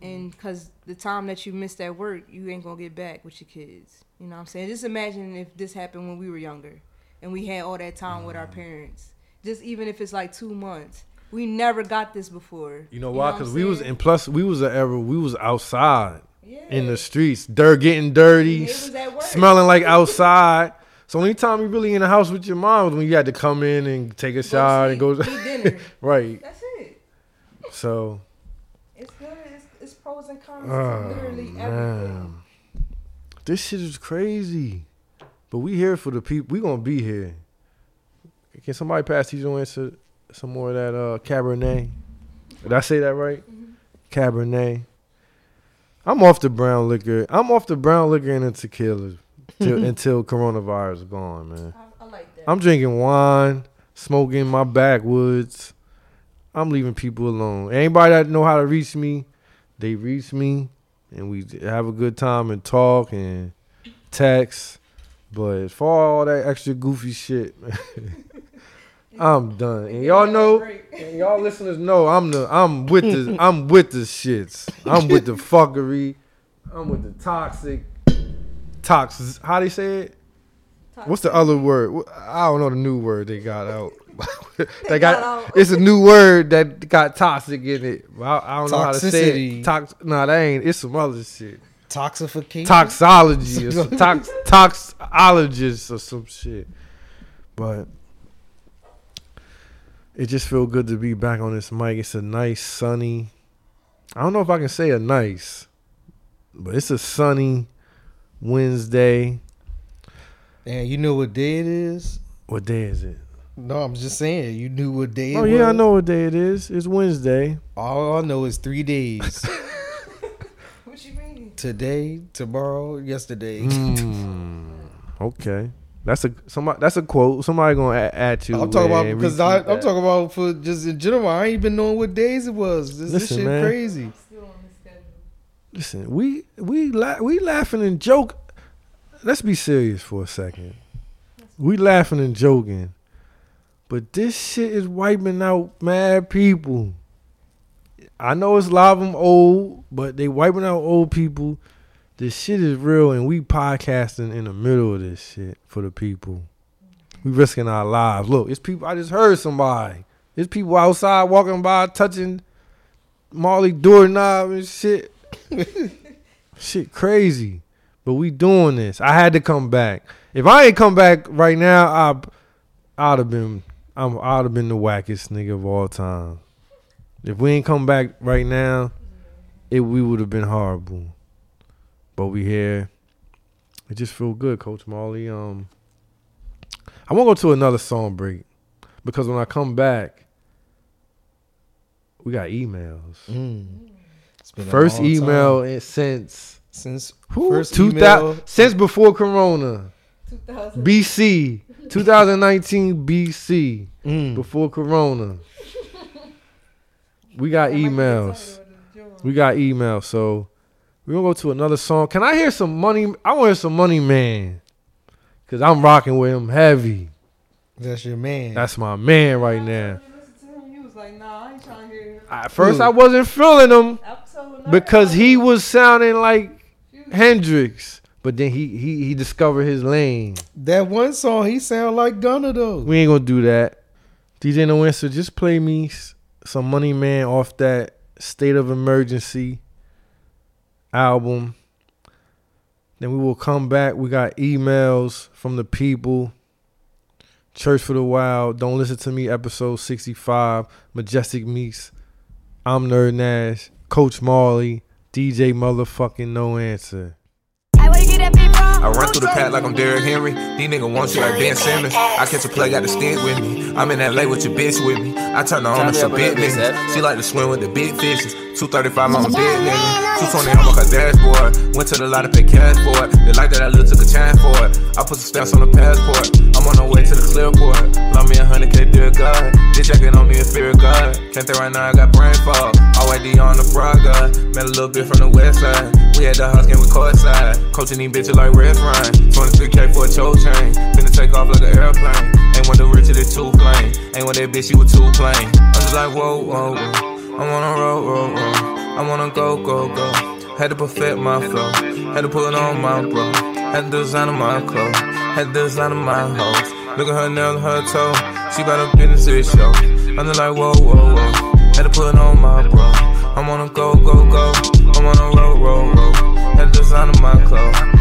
and because the time that you missed at work, you ain't gonna get back with your kids. You know what I'm saying? Just imagine if this happened when we were younger, and we had all that time with our parents. Just even if it's like two months, we never got this before. You know why? Because we was and plus we was era we was outside yeah. in the streets, dirt getting dirty, It was at work. smelling like outside. So anytime you really in the house with your mom was when you had to come in and take a shower and go. dinner. right. That's it. So It's good. It's, it's pros and cons. Oh, to literally everything. man, this shit is crazy. But we here for the people. We gonna be here. Can somebody pass these on into some more of that uh, Cabernet? Did I say that right? Cabernet. I'm off the brown liquor. I'm off the brown liquor and the tequila till, until coronavirus gone, man. I, I like that. I'm drinking wine, smoking my backwoods. I'm leaving people alone. Anybody that know how to reach me, they reach me, and we have a good time and talk and text. But for all that extra goofy shit, I'm done. And y'all know, and y'all listeners know, I'm the I'm with the I'm with the shits. I'm with the fuckery. I'm with the toxic, toxic. How they say it? What's the other word? I don't know the new word they got out. they got, got out. it's a new word that got toxic in it. I, I don't know how to say it. Toxicity. Tox, no, that ain't. It's some other shit. Toxification. Toxology or some tox, toxologist or some shit. But it just feel good to be back on this mic. It's a nice sunny. I don't know if I can say a nice, but it's a sunny Wednesday. And you know what day it is? What day is it? No, I'm just saying. You knew what day. Oh it yeah, I know what day it is. It's Wednesday. All I know is three days. What you mean? Today, tomorrow, yesterday. Mm, okay, that's a somebody. That's a quote. Somebody gonna add, add to. I'm talking about because I, I'm that. talking about for just in general. I ain't even knowing what days it was. This, this shit man. crazy. Still on the schedule. Listen, we we la- we laughing and joke. Let's be serious for a second. We laughing and joking, but this shit is wiping out mad people. I know it's a lot of them old, but they wiping out old people. This shit is real, and we podcasting in the middle of this shit for the people. We risking our lives. Look, it's people. I just heard somebody. It's people outside walking by, touching Marley doorknob and shit. shit crazy. But we doing this. I had to come back. If I ain't come back right now, I I'd have been I'm I'd have been the wackest nigga of all time. If we ain't come back right now, it we would have been horrible. But we here. It just feel good, Coach Marley. Um I wanna go to another song break. Because when I come back, we got emails. Mm. It's been First long email time. since since who? first 2000 email. since before Corona. 2000. BC. 2019 BC. Mm. Before Corona. We got emails. We got emails. So we're gonna go to another song. Can I hear some money? I want to hear some money man. Cause I'm rocking with him heavy. That's your man. That's my man right now. You listen to him, you was like, nah, I ain't trying to hear At first Who? I wasn't feeling him because he was sounding like Hendrix. But then he he he discovered his lane. that one song he sound like Gunna though. We ain't gonna do that. DJ No Answer, just play me some Money Man off that State of Emergency album. Then we will come back. We got emails from the people. Church for the Wild. Don't listen to me. Episode sixty five. Majestic Meeks. I'm Nerd Nash. Coach Marley. DJ Motherfucking No Answer. I run through the pack like I'm Derrick Henry. These niggas want you like Ben Simmons. I catch a play, got the stick with me. I'm in LA with your bitch with me. I turn her on to some big niggas. She like to swim with the big fishes. 235, I'm a big nigga. 220, on her dashboard. Went to the lot to pay cash for it. They like that I little took a chance for it. I put some stamps on the passport. I'm on the way to the clearport. Love me a hundred K, dear God. This jacket on me a fear of God. Can't think right now, I got brain fog. Already on the frog God. Met a little bit from the west side. We had the house game with court side. Coaching these bitches like Rex Ryan. 23K for a choke chain. Finna take off like an airplane. Ain't want the rich of the two plane. Ain't want that bitch, she was too plain. I'm just like, whoa, whoa, whoa. I wanna roll, roll, roll. I wanna go, go, go. Had to perfect my flow. Had to put on my bro. Had to design my clothes. Had to design my hoes. Look at her nail, her toe. She bout a business show. I'm just like, whoa, whoa, whoa. Had to put it on my bro. I wanna go, go, go. I wanna roll, roll, roll. Had to design my clothes.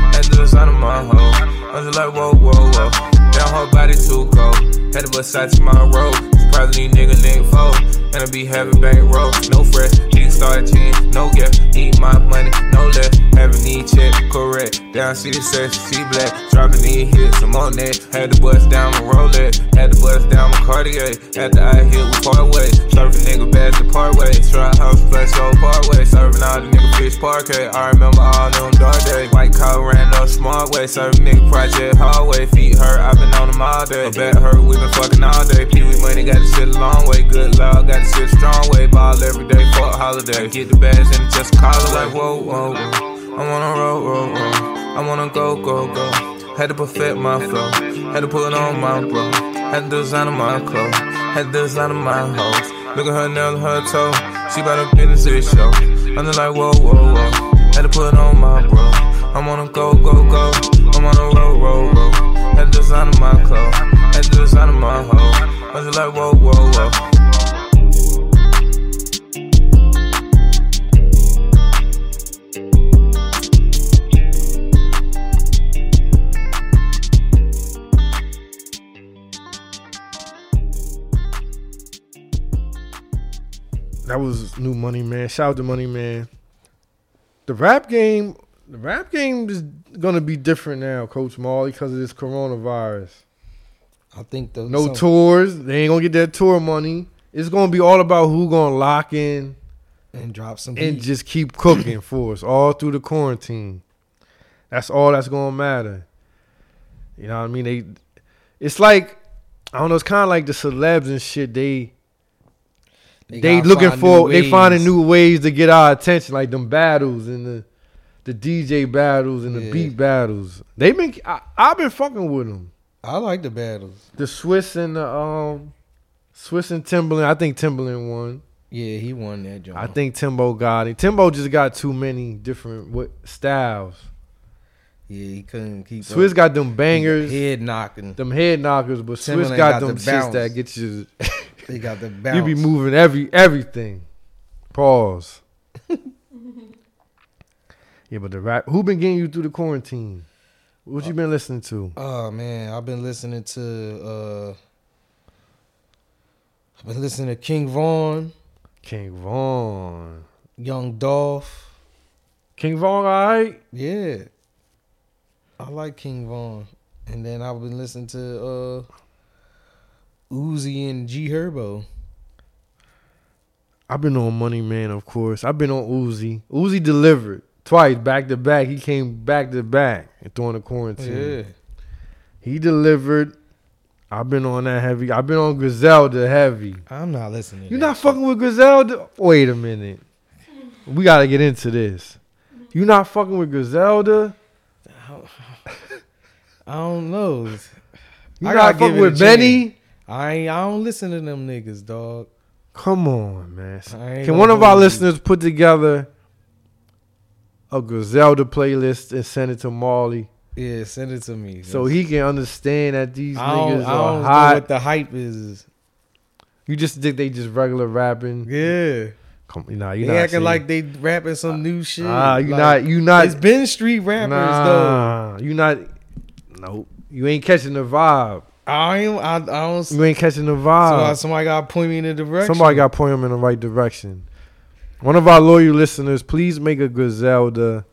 To design my hoe. I'm just like, whoa, whoa, whoa. Down her body too cold. Had to Versace my robe. Surprised these nigga nigga fold. And I be having bank roll. No fresh. Start 10. No gift. Eat my money. No less. Having need check. Correct. Down see the sex. See black. Dropping these hits. I'm on that. Had to bust down my Rolex. Had to bust down my Cartier. Had I hit with part ways. Surfing nigga bad to part ways. Try house so part ways. Serving all the nigga fish parquet. I remember all them dark days. White collar ran up smart way. Serving nigga project hallway. Feet hurt. i been on them all day. Bet hurt. We been fucking all day. Pee money got to sit a long way. Good love got to sit a strong way. Ball every day. Fuck holiday. Get the bags and just call it like whoa, whoa. I wanna roll, roll, roll. I wanna go, go, go. Had to perfect my flow. Had to pull it on my bro. Had to design my clothes. Had to design my hoes. Look at her nail, her toe. She bout a business this show. I'm just like, whoa, whoa, whoa. Had to put it on my bro. I wanna go, go, go. I wanna roll, roll, roll. Had to design my clothes. Had to design my hoe. I'm just like, whoa, whoa, whoa. That was new Money Man. Shout out to Money Man. The rap game, the rap game is gonna be different now, Coach Marley, because of this coronavirus. I think the No some- tours. They ain't gonna get that tour money. It's gonna be all about who gonna lock in and drop some and heat. just keep cooking for us all through the quarantine. That's all that's gonna matter. You know what I mean? They it's like I don't know, it's kinda like the celebs and shit, they they, gotta looking for they finding new ways to get our attention, like them battles and the the DJ battles and the Yeah. beat battles. They been I, I've been fucking with them. I like the battles. The Swizz and the um Swizz and Timbaland. I think Timbaland won. Yeah, he won that joint. I think Timbo got it. Timbo just got too many different what, styles. Yeah, he couldn't keep. Swizz up. got them bangers, head knocking. them head knockers, but Swizz got, got them the shits that get you. They got the bounce. you be moving every everything. Pause. yeah, but the rap. Who been getting you through the quarantine? What you been listening to? Oh man, I've been listening to. uh I've been listening to King Von, King Von. Young Dolph. King Von, all right. Yeah, I like King Von. And then I've been listening to uh Uzi and G Herbo. I've been on Money Man, of course. I've been on Uzi. Uzi delivered twice, back to back. He came back to back and during the quarantine. Oh, yeah, He delivered. I've been on that heavy. I've been on Griselda heavy. I'm not listening. You're not fucking with Griselda? Wait a minute. We gotta get into this. You not fucking with Griselda? I don't know. You I not gotta with Benny? I ain't, I don't listen to them niggas, dog. Come on, man. Can one of our you. listeners put together a Griselda playlist and send it to Marley Yeah, send it to me. so he can understand that these I niggas I don't are know hot? what the hype is. you just think they just regular rapping? Yeah, Come, nah, you they acting like they rapping some new shit. Ah, you Like, not you not It's been street rappers though. nah, you not nope. You ain't catching the vibe. I ain't. I, I don't. You ain't catching the vibe. Uh, somebody got to point me in the direction. Somebody got to point him in the right direction. One of our loyal listeners, please make a Griselda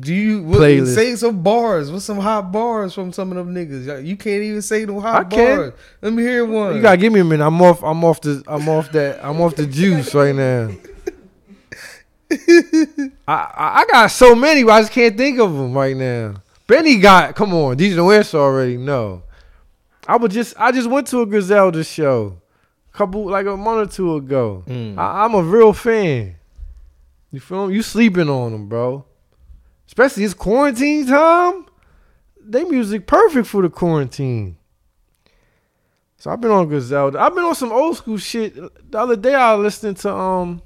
Do you what, Playlist. say some bars? What's some hot bars from some of them niggas? You can't even say no hot I can. bars. Let me hear one. You gotta give me a minute. I'm off. I'm off the. I'm off that. I'm off the juice right now. I, I I got so many, but I just can't think of them right now. Benny got. Come on, DJ West already. No, I was just. I just went to a Griselda show, a couple like a month or two ago. Mm. I, I'm a real fan. You feel me? You sleeping on them, bro. Especially it's quarantine time. They music perfect for the quarantine. So I've been on Griselda. I've been on some old school shit. The other day I was listening to um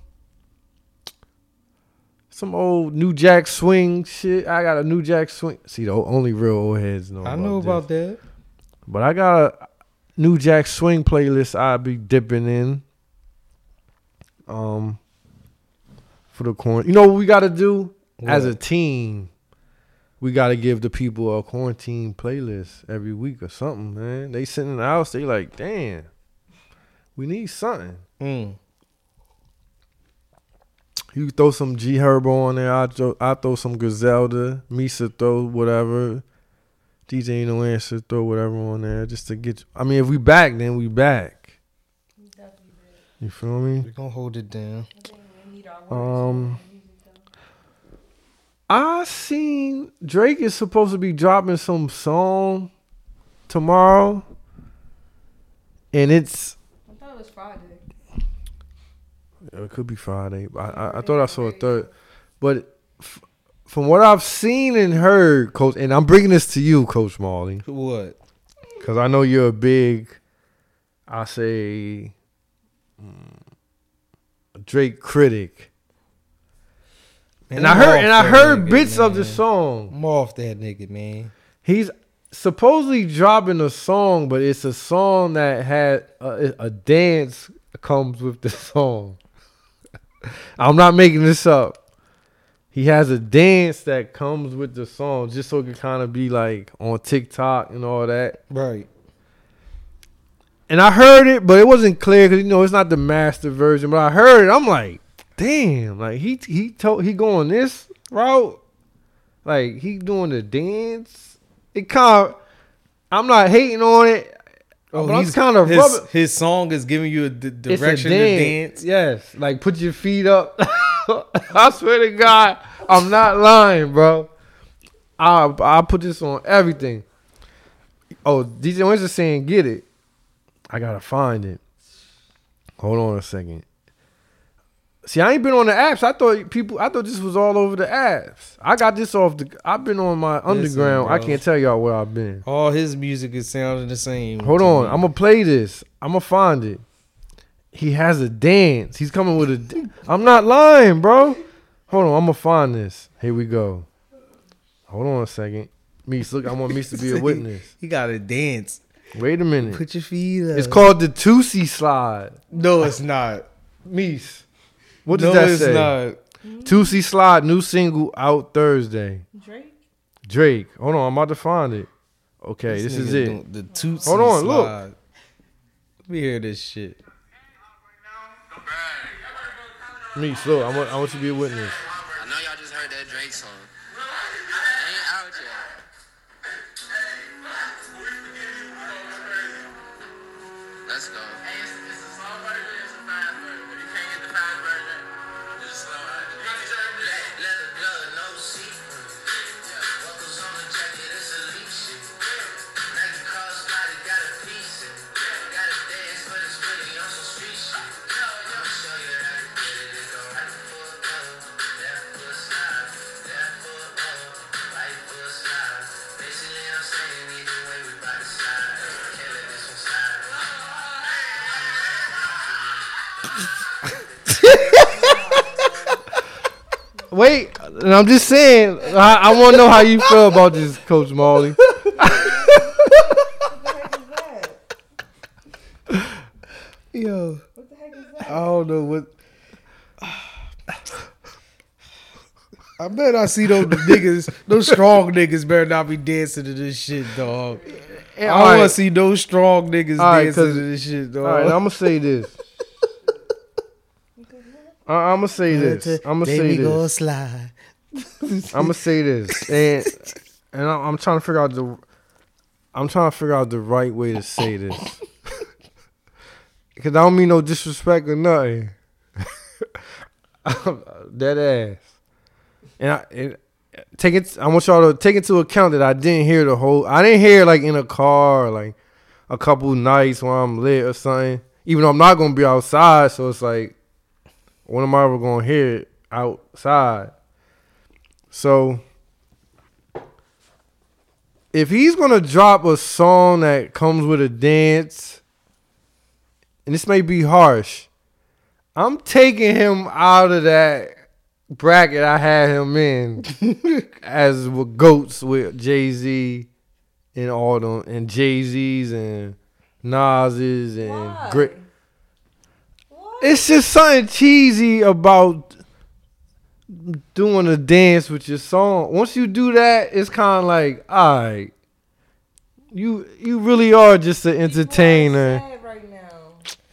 some old New Jack Swing shit. I got a New Jack Swing. See, the only real old heads know. I know this. about that. But I got a New Jack Swing playlist I'll be dipping in. Um for the corn. You know what we gotta do? As a team, we gotta give the people a quarantine playlist every week or something, man. They sitting in the house, they like, damn, we need something. Mm. You throw some G Herbo on there, I throw, I throw some Griselda, Misa throw whatever. DJ ain't no answer, throw whatever on there just to get. You. I mean, if we back, then we back. You feel me? We gonna hold it down. Um, I seen Drake is supposed to be dropping some song tomorrow, and it's I thought it was Friday. It could be Friday. I I, I thought I saw a third, but f- from what I've seen and heard, Coach, and I'm bringing this to you, Coach Marley, What? because I know you're a big, I say, mm, Drake critic. Man, And I heard and I heard nigga, bits of the song. I'm off that nigga, man. He's supposedly dropping a song, but it's a song that had a, a dance comes with the song. I'm not making this up. He has a dance that comes with the song, just so it can kind of be like on TikTok and all that. Right. And I heard it, but it wasn't clear because you know it's not the master version. But I heard it, I'm like, damn, like he he told he going this route, like he doing the dance. It kind of, I'm not hating on it. Oh, but he's kind of his, rubbing. his song is giving you a d- It's a direction to dance. Yes, like put your feet up. I swear to God, I'm not lying, bro. I I put this on everything. Oh, DJ Winston saying get it. I gotta find it. Hold on a second. See, I ain't been on the apps. I thought people. I thought this was all over the apps. I got this off the. I've been on my underground. I can't tell y'all where I've been. All his music is sounding the same. Hold on, me. I'm gonna play this. I'm gonna find it. He has a dance. He's coming with a. I'm not lying, bro. Hold on, I'm gonna find this. Here we go. Hold on a second. Meese, look, I want Meese to be a witness. He got to dance. Wait a minute. Put your feet up. It's called the Toosie Slide. No, it's not. Meese. What does no, that it's say? not. Mm. Toosie Slide, new single out Thursday. Drake. Drake. Hold on, I'm about to find it. Okay, this, is nigga it. doing The Tootsie Hold on, look. Let me hear this shit. Me, look, I want, I want you to be a witness. I know y'all just heard that Drake song. Wait, and I'm just saying, I, I want to know how you feel about this, Coach Marley. Yo. what the heck is that? I don't know what. I bet I see those niggas, those strong niggas better not be dancing to this shit, dog. I don't want to see those strong niggas All right, dancing 'cause- to this shit, dog. All right, I'm gonna say this. I, I'm gonna say this. I'm gonna say go this. slide. I'm gonna say this, and and I'm, I'm trying to figure out the, I'm trying to figure out the right way to say this, because I don't mean no disrespect or nothing. Dead ass, and I and take it. I want y'all to take into account that I didn't hear the whole. I didn't hear like in a car, like a couple nights when I'm lit or something. Even though I'm not gonna be outside, so it's like, when am I ever gonna hear it outside? So if he's gonna drop a song that comes with a dance, and this may be harsh, I'm taking him out of that bracket I had him in as with goats with Jay Z and all them and Jay Z's and Nas's and Why? Grit. What? It's just something cheesy about doing a dance with your song. Once you do that, it's kind of like, all right, you you really are just an entertainer. right.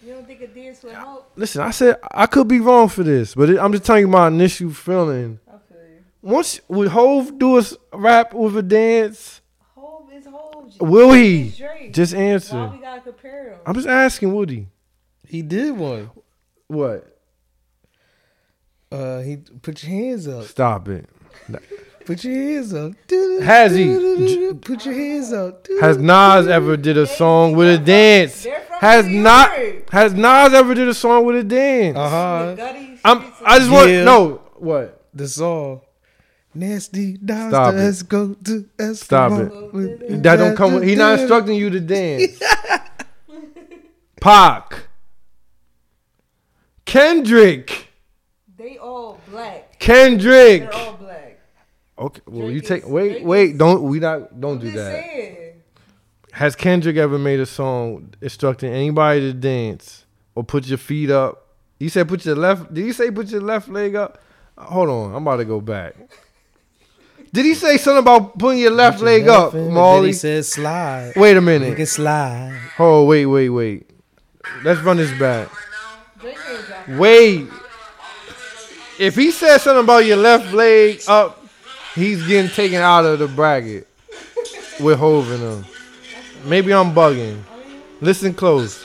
You don't think a dance would help? Listen, I said I could be wrong for this, but it, I'm just telling you my initial feeling. I feel you. Once would Hove do a rap with a dance? Hove is Hove. Will he? It's Drake. Just Why answer. we gotta compare them? I'm just asking, would he? He did one. What? Uh, he put your hands up. Stop it. Put your hands up. Has he? Put your hands up. Has Nas ever did a song with a dance? Has not has Nas ever did a song with a dance? Uh huh. I'm I just want Yeah. no what? The song. Nasty Stop Stop it. Let's go to Eskimo. Stop it. That don't come with he not instructing you to dance. Pac. Kendrick. They all black. Kendrick. They're all black. Okay, well Drake you take is- wait, Drake wait, is- don't we not don't I'm do that. saying. Has Kendrick ever made a song instructing anybody to dance or put your feet up? You said put your left. Did you say put your left leg up? Hold on, I'm about to go back. Did he say something about putting your left leg up, Then he said slide. Wait a minute. minute. can slide. Oh, wait, wait, wait. Let's run this back. Wait. If he says something about your left leg up, he's getting taken out of the bracket with him. Maybe I'm bugging. Listen close.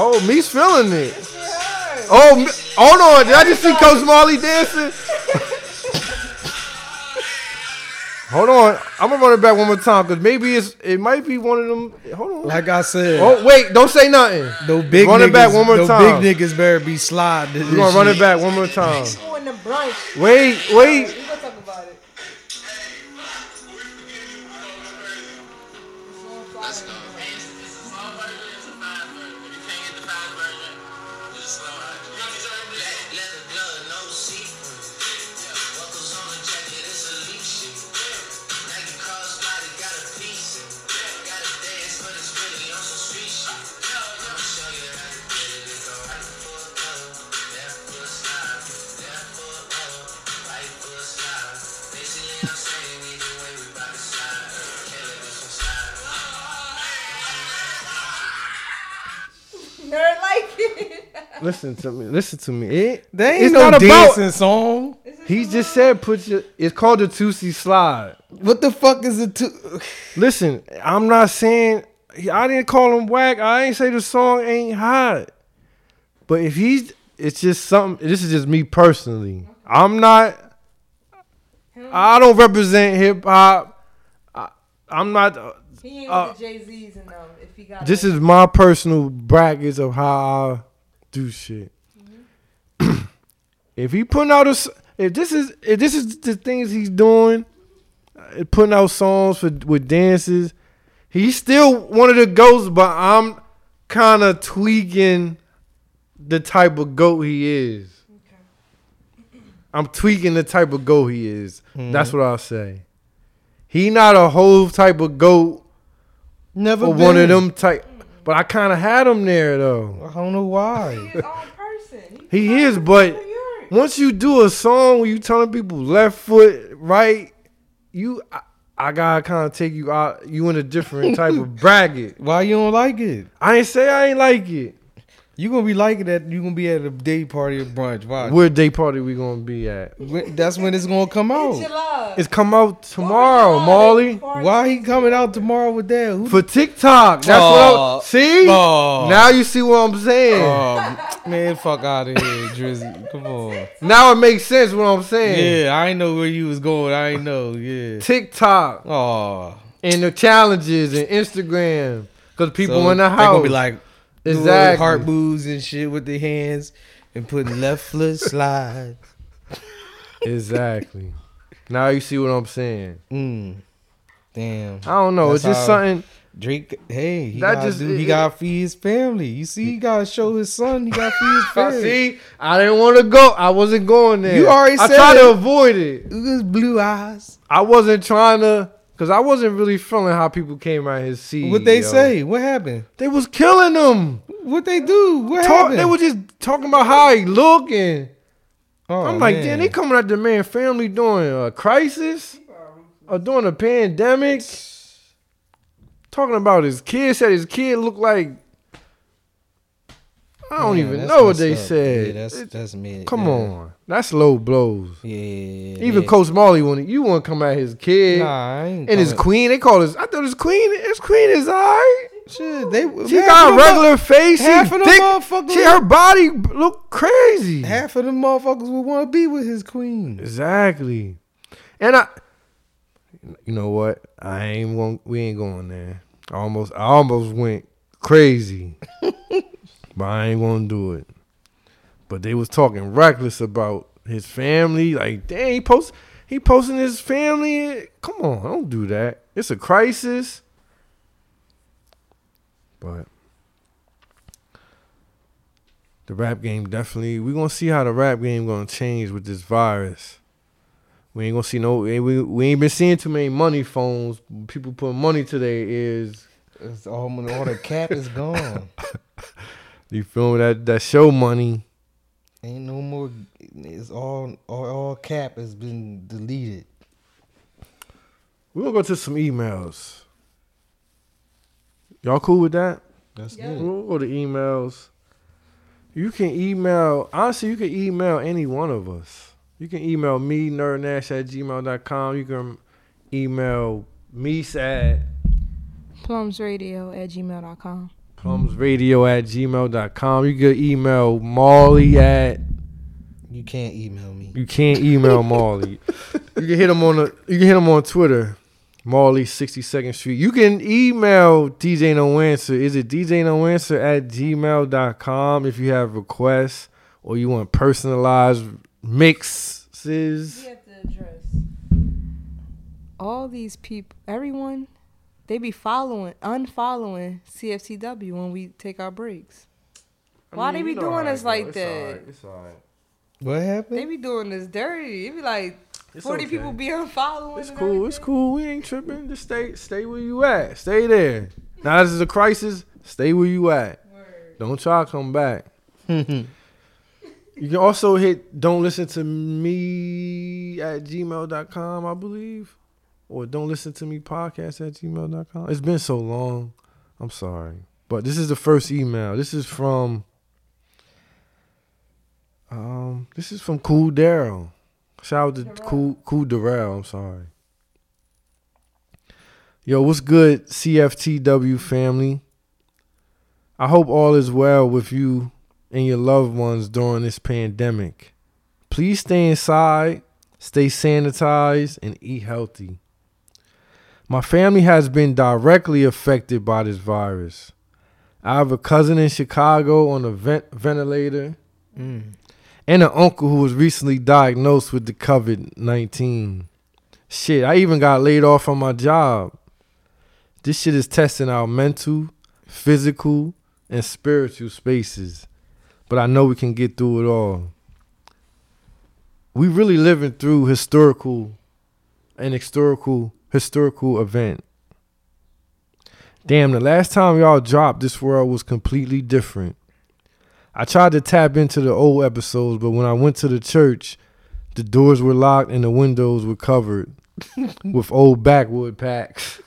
Oh, me's feeling it. Oh, me- hold on. Did I just see Coach Marley dancing? hold on. I'm gonna run it back one more time because maybe it's it might be one of them. Hold on. Like I said, Oh wait, don't say nothing. no big run niggas, it back one more no time. big niggas better be sliding. We're gonna run it back one more time. People in the brunch. Wait, wait. Listen to me. Listen to me. It, They ain't it's no not about. dancing song. He just said put your. It's called the Toosie Slide. What the fuck is it? To- Listen, I'm not saying I didn't call him whack. I ain't say the song ain't hot. But if he's, it's just something. This is just me personally. I'm not. I don't represent hip hop. I- I'm not. He ain't Uh, with the Jay Z's and them. If he got This a- is my personal brackets of how I do shit. if he putting out a, s- if this is if this is the things he's doing, uh, putting out songs for with dances, he's still one of the goats. But I'm kind of tweaking the type of goat he is. I'm tweaking the type of goat he is. That's what I'll say. He not a whole type of goat Never or been. one of them type. But I kind of had him there though. I don't know why. His own person. He is, but once you do a song where you telling people left foot, right, you I, I gotta kind of take you out. You in a different type of bracket. Why you don't like it? I ain't say I ain't like it. You gonna be liking that? You gonna be at a day party or brunch? Why? Where day party we gonna be at? When- That's when it's gonna come out. July. It's come out tomorrow, Marley. Why he coming out tomorrow with that? Who? For TikTok. That's Aw. what I'm, oh. see? Oh. Now you see what I'm saying. Oh, man, fuck out of here, Drizzy. Come on. now it makes sense what I'm saying. Yeah, I ain't know where you was going. I ain't know. Yeah. TikTok Oh, and the challenges and Instagram. Cause people so in the they gonna house. be like doing exactly. heart moves and shit with the hands and putting left foot slide. Exactly. now you see what I'm saying. Mm. Damn. I don't know. That's it's just something. Drake, hey, he That gotta just- do, he gotta feed his family. You see, he gotta show his son. He gotta feed his family. see, I didn't want to go. I wasn't going there. You already I said tried to it. avoid it. At his blue eyes. I wasn't trying to, cause I wasn't really feeling how people came out his seat. What they yo. say? What happened? They was killing him. What they do? What Talk, happened? they were just talking about how he look and Oh, I'm like, man. damn, they coming at the man family during a crisis or during a pandemic. Talking about his kid said his kid looked like I don't Man, even know what they up. said. Yeah, that's It- that's me. come yeah. on, that's low blows. Yeah, Even yeah. Coach Marley wanted you want to come at his kid Nah, I ain't and his queen. They call his. I thought his queen. His queen is alright. Shit, they She got a regular mo- face. Half of them thick. motherfuckers- She her body look crazy. Half of them motherfuckers would want to be with his queen. Exactly. And I, you know what? I ain't want. We ain't going there. I almost. I almost went crazy, but I ain't gonna do it. But they was talking reckless about his family. Like, dang, he post. He posting his family. Come on, don't do that. It's a crisis. But the rap game definitely. We gonna see how the rap game gonna change with this virus. We ain't gonna see no. We, we ain't been seeing too many money phones. People put money to their ears. It's all, all the cap is gone. You feel me? That that show money. Ain't no more. It's all all, all cap has been deleted. We're gonna go to some emails. Y'all cool with that? That's good. We'll go to emails. You can email, honestly, you can email any one of us. You can email me, nerdnash at gmail.com. You can email me at Plumsradio at gmail.com. plumsradio at gmail.com. You can email Marley at, You can't email me. you can't email Marley. You can hit him on the, you can hit him on Twitter. Marley 62nd Street. You can email DJ No Answer. Is it DJ No Answer at gmail.com if you have requests or you want personalized mixes? have to address all these people, everyone, they be following, unfollowing CFTW when we take our breaks. Why they be doing us like that? It's all right. What happened? They happened? be doing this dirty. It be like It's forty okay. people be unfollowing. It's and cool. It's cool. We ain't tripping. Just stay stay where you at. Stay there. Now this is a crisis. Stay where you at. Don't try to come back. you can also hit don't listen to me at gmail.com, I believe. Or don't listen to me podcast at gmail.com. It's been so long. I'm sorry. But this is the first email. This is from um this is from Cool Daryl. Shout out to Cool Cool Darrell. I'm sorry. Yo, what's good, CFTW family? I hope all is well with you and your loved ones during this pandemic. Please stay inside, stay sanitized, and eat healthy. My family has been directly affected by this virus. I have a cousin in Chicago on a vent- ventilator mm. and an uncle who was recently diagnosed with the COVID 19. Shit, I even got laid off from my job. This shit is testing our mental, physical, and spiritual spaces. But I know we can get through it all. We really living through historical and historical historical event. Damn, the last time y'all dropped, this world was completely different. I tried to tap into the old episodes, but when I went to the church, the doors were locked and the windows were covered with old backwood packs.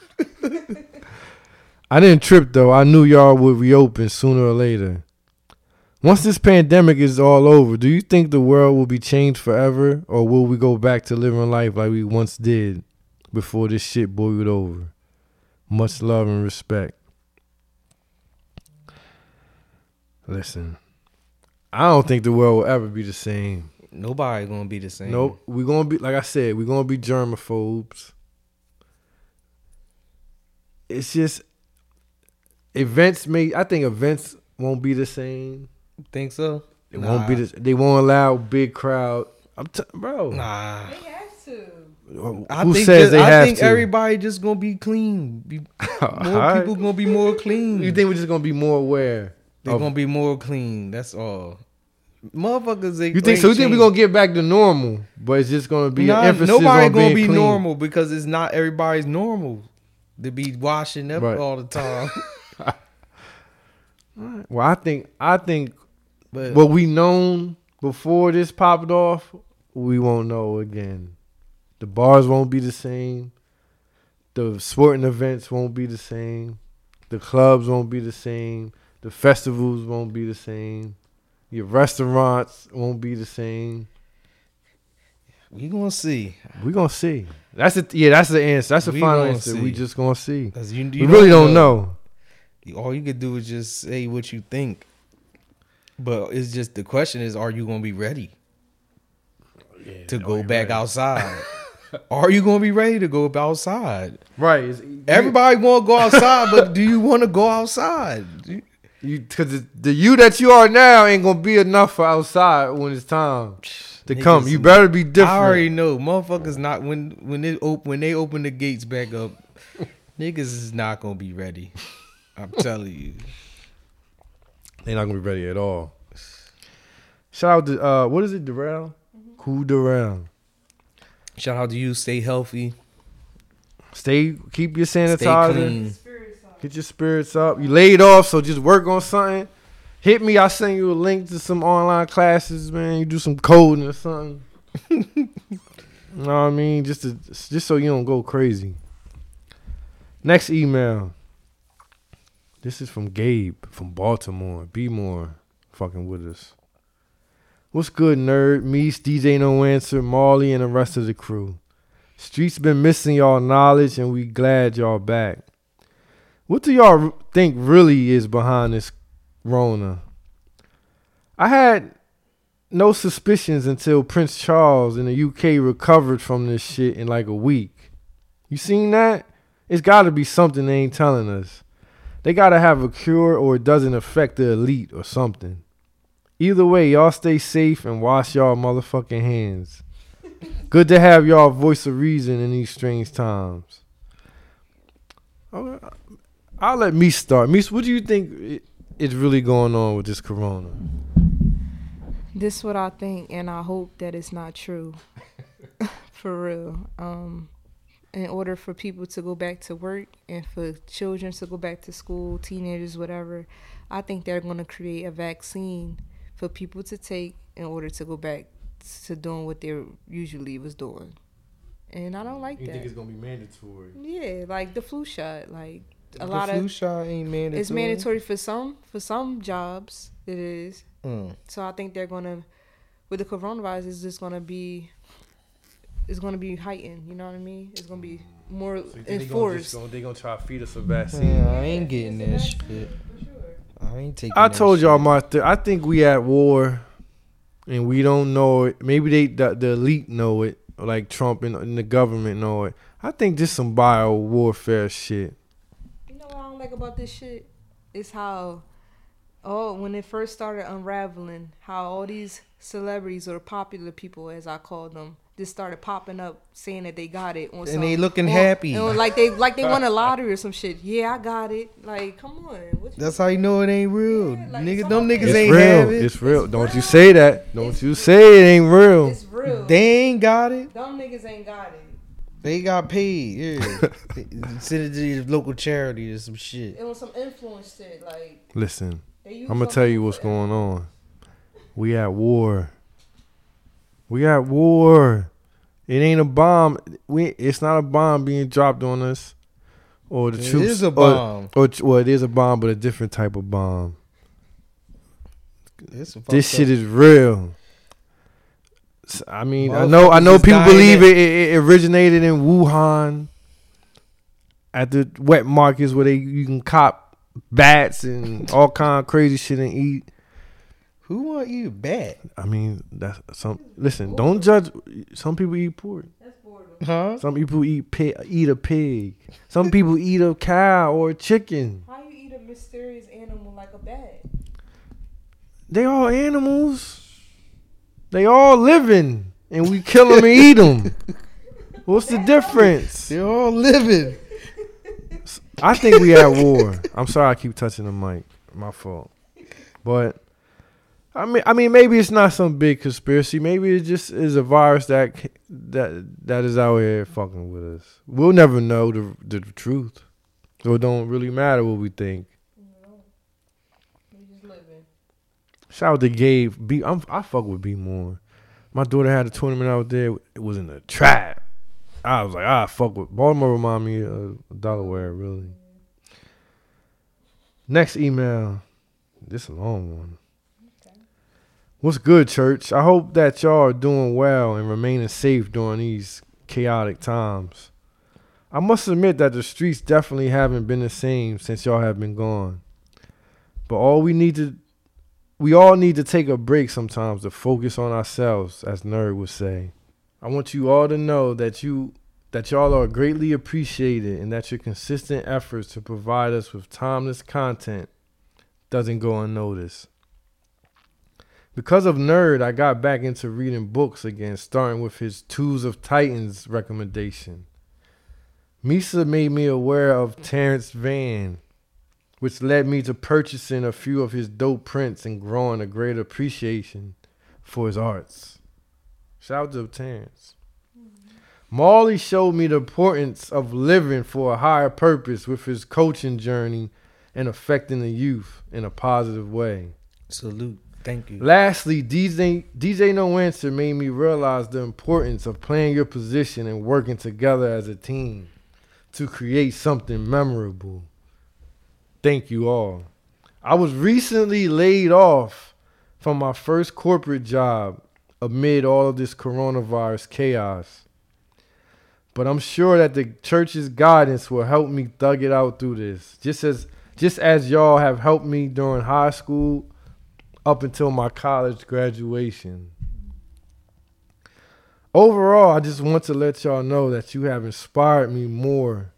I didn't trip though. I knew y'all would reopen sooner or later. Once this pandemic is all over, do you think the world will be changed forever or will we go back to living life like we once did before this shit boiled over? Much love and respect. Listen, I don't think the world will ever be the same. Nobody gonna be the same. Nope. We're gonna be like I said, we're gonna be germaphobes. It's just events may I think events won't be the same. Think so? It won't be the they won't allow big crowd. I'm t- bro. Nah. They have to. Who I think says just- they I have think to? everybody just gonna be clean. Be, more Alright. people gonna be more clean. You think we're just gonna be more aware? They're of- gonna be more clean. That's all. Motherfuckers. They, you think so? You think we're gonna get back to normal, but it's just gonna be Nah, an emphasis nobody on gonna be clean. normal because it's not everybody's normal to be washing up Right. all the time. Well, I think I think But what we known before this popped off, we won't know again. The bars won't be the same. The sporting events won't be the same. The clubs won't be the same. The festivals won't be the same. Your restaurants won't be the same. we gonna see. We gonna see. That's it. Yeah, that's the answer. That's the We final answer. see. We just gonna see. 'Cause you, We you really don't know. All you could do is just say what you think. But it's just the question is, are you gonna be ready to go back outside? are you gonna be ready to go outside? Right. Everybody want to go outside, but do you want to go outside? You because the you that you are now ain't gonna be enough for outside when it's time to come. You better be different. I already know, motherfuckers. Not when when they open when they open the gates back up, niggas is not gonna be ready. I'm telling you. They're not gonna be ready at all. Shout out to uh, what is it, Darrell? Cool Darrell. Shout out to you. Stay healthy. Stay, keep your sanitizer. Get your spirits up. You laid off, so just work on something. Hit me. I'll send you a link to some online classes, man. You do some coding or something. you know what I mean? Just to, just so you don't go crazy. Next email. This is from Gabe from Baltimore. Be more fucking with us. What's good, nerd? Meese, DJ No Answer, Marley, and the rest of the crew. Streets been missing y'all knowledge, and we glad y'all back. What do y'all think really is behind this Rona? I had no suspicions until Prince Charles in the UK recovered from this shit in like a week. You seen that? It's got to be something they ain't telling us. They got to have a cure or it doesn't affect the elite or something. Either way, y'all stay safe and wash y'all motherfucking hands. Good to have y'all voice of reason in these strange times. Okay, I'll let me start. Meese, what do you think is really going on with this corona? This is what I think, and I hope that it's not true. for real. Um, in order for people to go back to work and for children to go back to school, teenagers, whatever, I think they're going to create a vaccine for people to take in order to go back to doing what they usually was doing. And I don't like that. You think it's gonna be mandatory? yeah, like the flu shot, like a the lot flu of flu shot ain't mandatory. it's mandatory for some for some jobs. It is. Mm. So I think they're gonna, with the coronavirus, it's just gonna be, it's gonna be heightened. You know what I mean? It's gonna be more enforced. They're gonna try to feed us a vaccine. Man, I ain't getting that shit. I ain't taking. I told shit. y'all my. Th- I think we at war, and we don't know it. Maybe they the, the elite know it, like Trump and, and the government know it. I think this some bio warfare shit. You know what I don't like about this shit is how, oh, when it first started unraveling, how all these celebrities or popular people, as I call them, just started popping up saying that they got it, on And some- they looking on- happy. and like they like they won a lottery or some shit. Yeah, I got it. Like, come on, what you That's how you know it ain't real. Yeah, like, niggas, them niggas It's ain't real. have it. It's real. It's don't you say that. Don't It's you real. say it ain't real. It's real. They ain't got it. Them niggas ain't got it. They got paid. Yeah, send it to the local charity or some shit. It was some influence shit. Like Listen, I'm gonna tell you what's going on. We at war. We at war. It ain't a bomb. We it's not a bomb being dropped on us, or the It troops. is a bomb. Or, well, it is a bomb, but a different type of bomb. It's a This fucked shit up- is real. I mean, I know, I know, people believe it, it, it originated in Wuhan, at the wet markets where they you can cop bats and all kind of crazy shit and eat. Who want you bad? I mean, that's some. Listen, don't judge. Some people eat pork. That's boredom. Huh? Some people eat pig, eat a pig. Some people eat a cow or a chicken. How you eat a mysterious animal like a bat? They all animals. They all living, and we kill them and eat them. What's the difference? They're all living. I think we at war. I'm sorry I keep touching the mic. My fault. But I mean I mean maybe it's not some big conspiracy. Maybe it just is a virus that that that is out here fucking with us. We'll never know the the truth. So it don't really matter what we think. Living. Shout out to Gabe. B I'm I fuck with B more. My daughter had a tournament out there. It was in the trap. I was like, ah, fuck with Baltimore. Remind me of Delaware, really. Next email. This a long one. What's good, church? I hope that y'all are doing well and remaining safe during these chaotic times. I must admit that the streets definitely haven't been the same since y'all have been gone. But all we need to we all need to take a break sometimes to focus on ourselves, as Nerd would say. I want you all to know that you that y'all are greatly appreciated and that your consistent efforts to provide us with timeless content doesn't go unnoticed. Because of Nerd, I got back into reading books again, starting with his Tools of Titans recommendation. Misa made me aware of Terrence Van, which led me to purchasing a few of his dope prints and growing a great appreciation for his arts. Shout out to Terrence. Marley showed me the importance of living for a higher purpose with his coaching journey and affecting the youth in a positive way. Salute. Thank you. Lastly, DJ DJ No Answer made me realize the importance of playing your position and working together as a team to create something memorable. Thank you all. I was recently laid off from my first corporate job amid all of this coronavirus chaos. But I'm sure that the church's guidance will help me thug it out through this. Just as just as y'all have helped me during high school up until my college graduation. Overall, I just want to let y'all know that you have inspired me more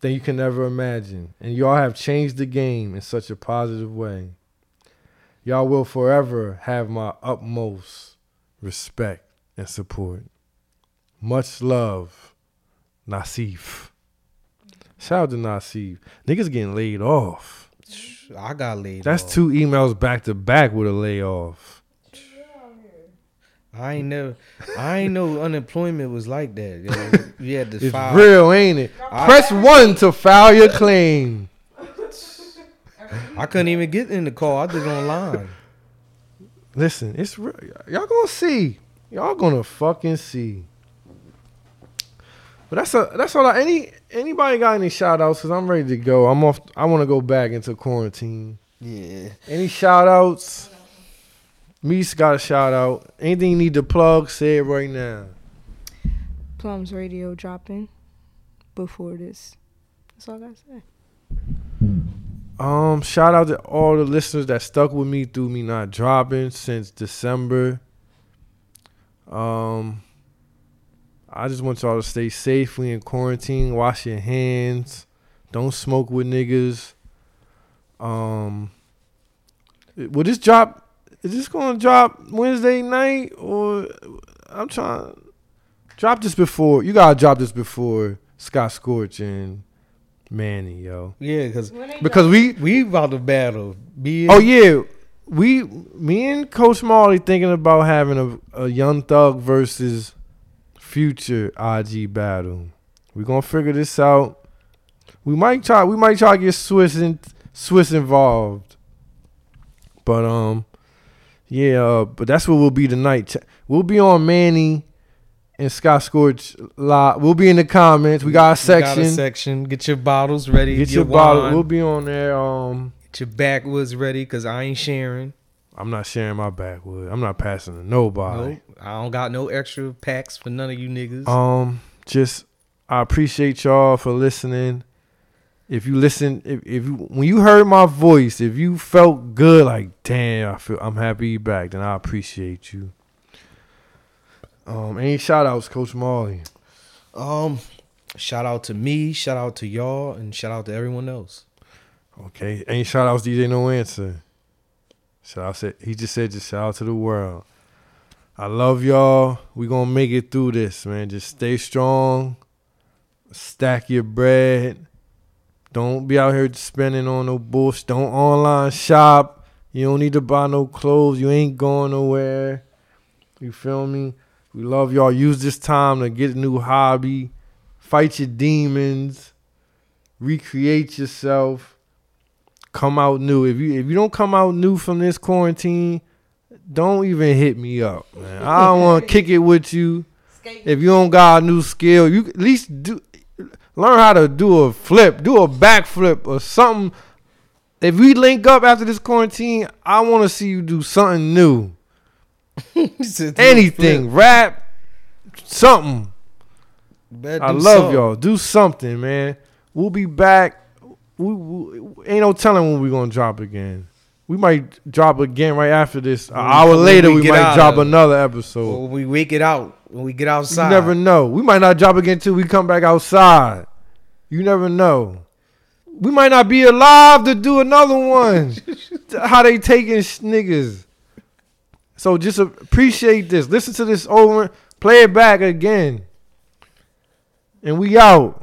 than you can ever imagine. And y'all have changed the game in such a positive way. Y'all will forever have my utmost respect and support. Much love, Nasif. Shout out to Nasif. Niggas getting laid off. I got laid. That's off. two emails back to back with a layoff. I ain't never. I ain't know unemployment was like that. Yo. You had to It's file. real, ain't it? Press one to file your claim. I couldn't even get in the call. I did online. Listen, it's real. Y'all gonna see. Y'all gonna fucking see. But that's a that's all. I, any anybody got any shout outs? Cause I'm ready to go. I'm off. I want to go back into quarantine. Yeah. Any shout outs? Meese got a shout out. Anything you need to plug? Say it right now. Plums radio dropping before this. That's all I gotta say. Um, shout out to all the listeners that stuck with me through me not dropping since December. Um, I just want y'all to stay safely in quarantine. Wash your hands. Don't smoke with niggas. Um, will this drop? Is this going to drop Wednesday night or I'm trying drop this before? You gotta drop this before Scott Storch and Mannie, yo. Yeah, because Because we we about to battle. Be Oh yeah, we me and Coach Marley thinking about having a, a Young Thug versus future IG battle. We're gonna figure this out. We might try. We might try to get Swizz in, Swizz involved. But um, yeah. Uh, but that's what we'll be tonight. We'll be on Mannie and Scott Storch live. We'll be in the comments. We got a We got section. a section. Get your bottles ready. Get your, your bottle. We'll be on there. Um, Get your backwoods ready, cause I ain't sharing. I'm not sharing my backwood. I'm not passing to nobody. No, I don't got no extra packs for none of you niggas. Um, just I appreciate y'all for listening. If you listen, if, if you when you heard my voice, if you felt good, like damn, I feel I'm happy you back, then I appreciate you. Um, any shout outs, Coach Marley? Um, shout out to me, shout out to y'all, and shout out to everyone else. Okay, any shout outs, DJ No Answer. Shout out, said he just said just shout out to the world. I love y'all. We gonna make it through this, man. Just stay strong. Stack your bread. Don't be out here spending on no bullshit. Don't online shop. You don't need to buy no clothes. You ain't going nowhere. You feel me? We love y'all. Use this time to get a new hobby. Fight your demons. Recreate yourself. Come out new. If you if you don't come out new from this quarantine, don't even hit me up, man. I don't want to kick it with you. If you don't got a new skill, you at least do learn how to do a flip, do a backflip or something. If we link up after this quarantine, I want to see you do something new. Anything, rap, something. Better I love something. y'all. Do something, man. We'll be back. We, we ain't no telling when we gonna drop again. We might drop again right after this. An hour later, we we, might drop another episode. When we wake it out, when we get outside. You never know. We might not drop again till we come back outside. You never know. We might not be alive to do another one. How they taking niggas. So just appreciate this. Listen to this over. Play it back again. And we out.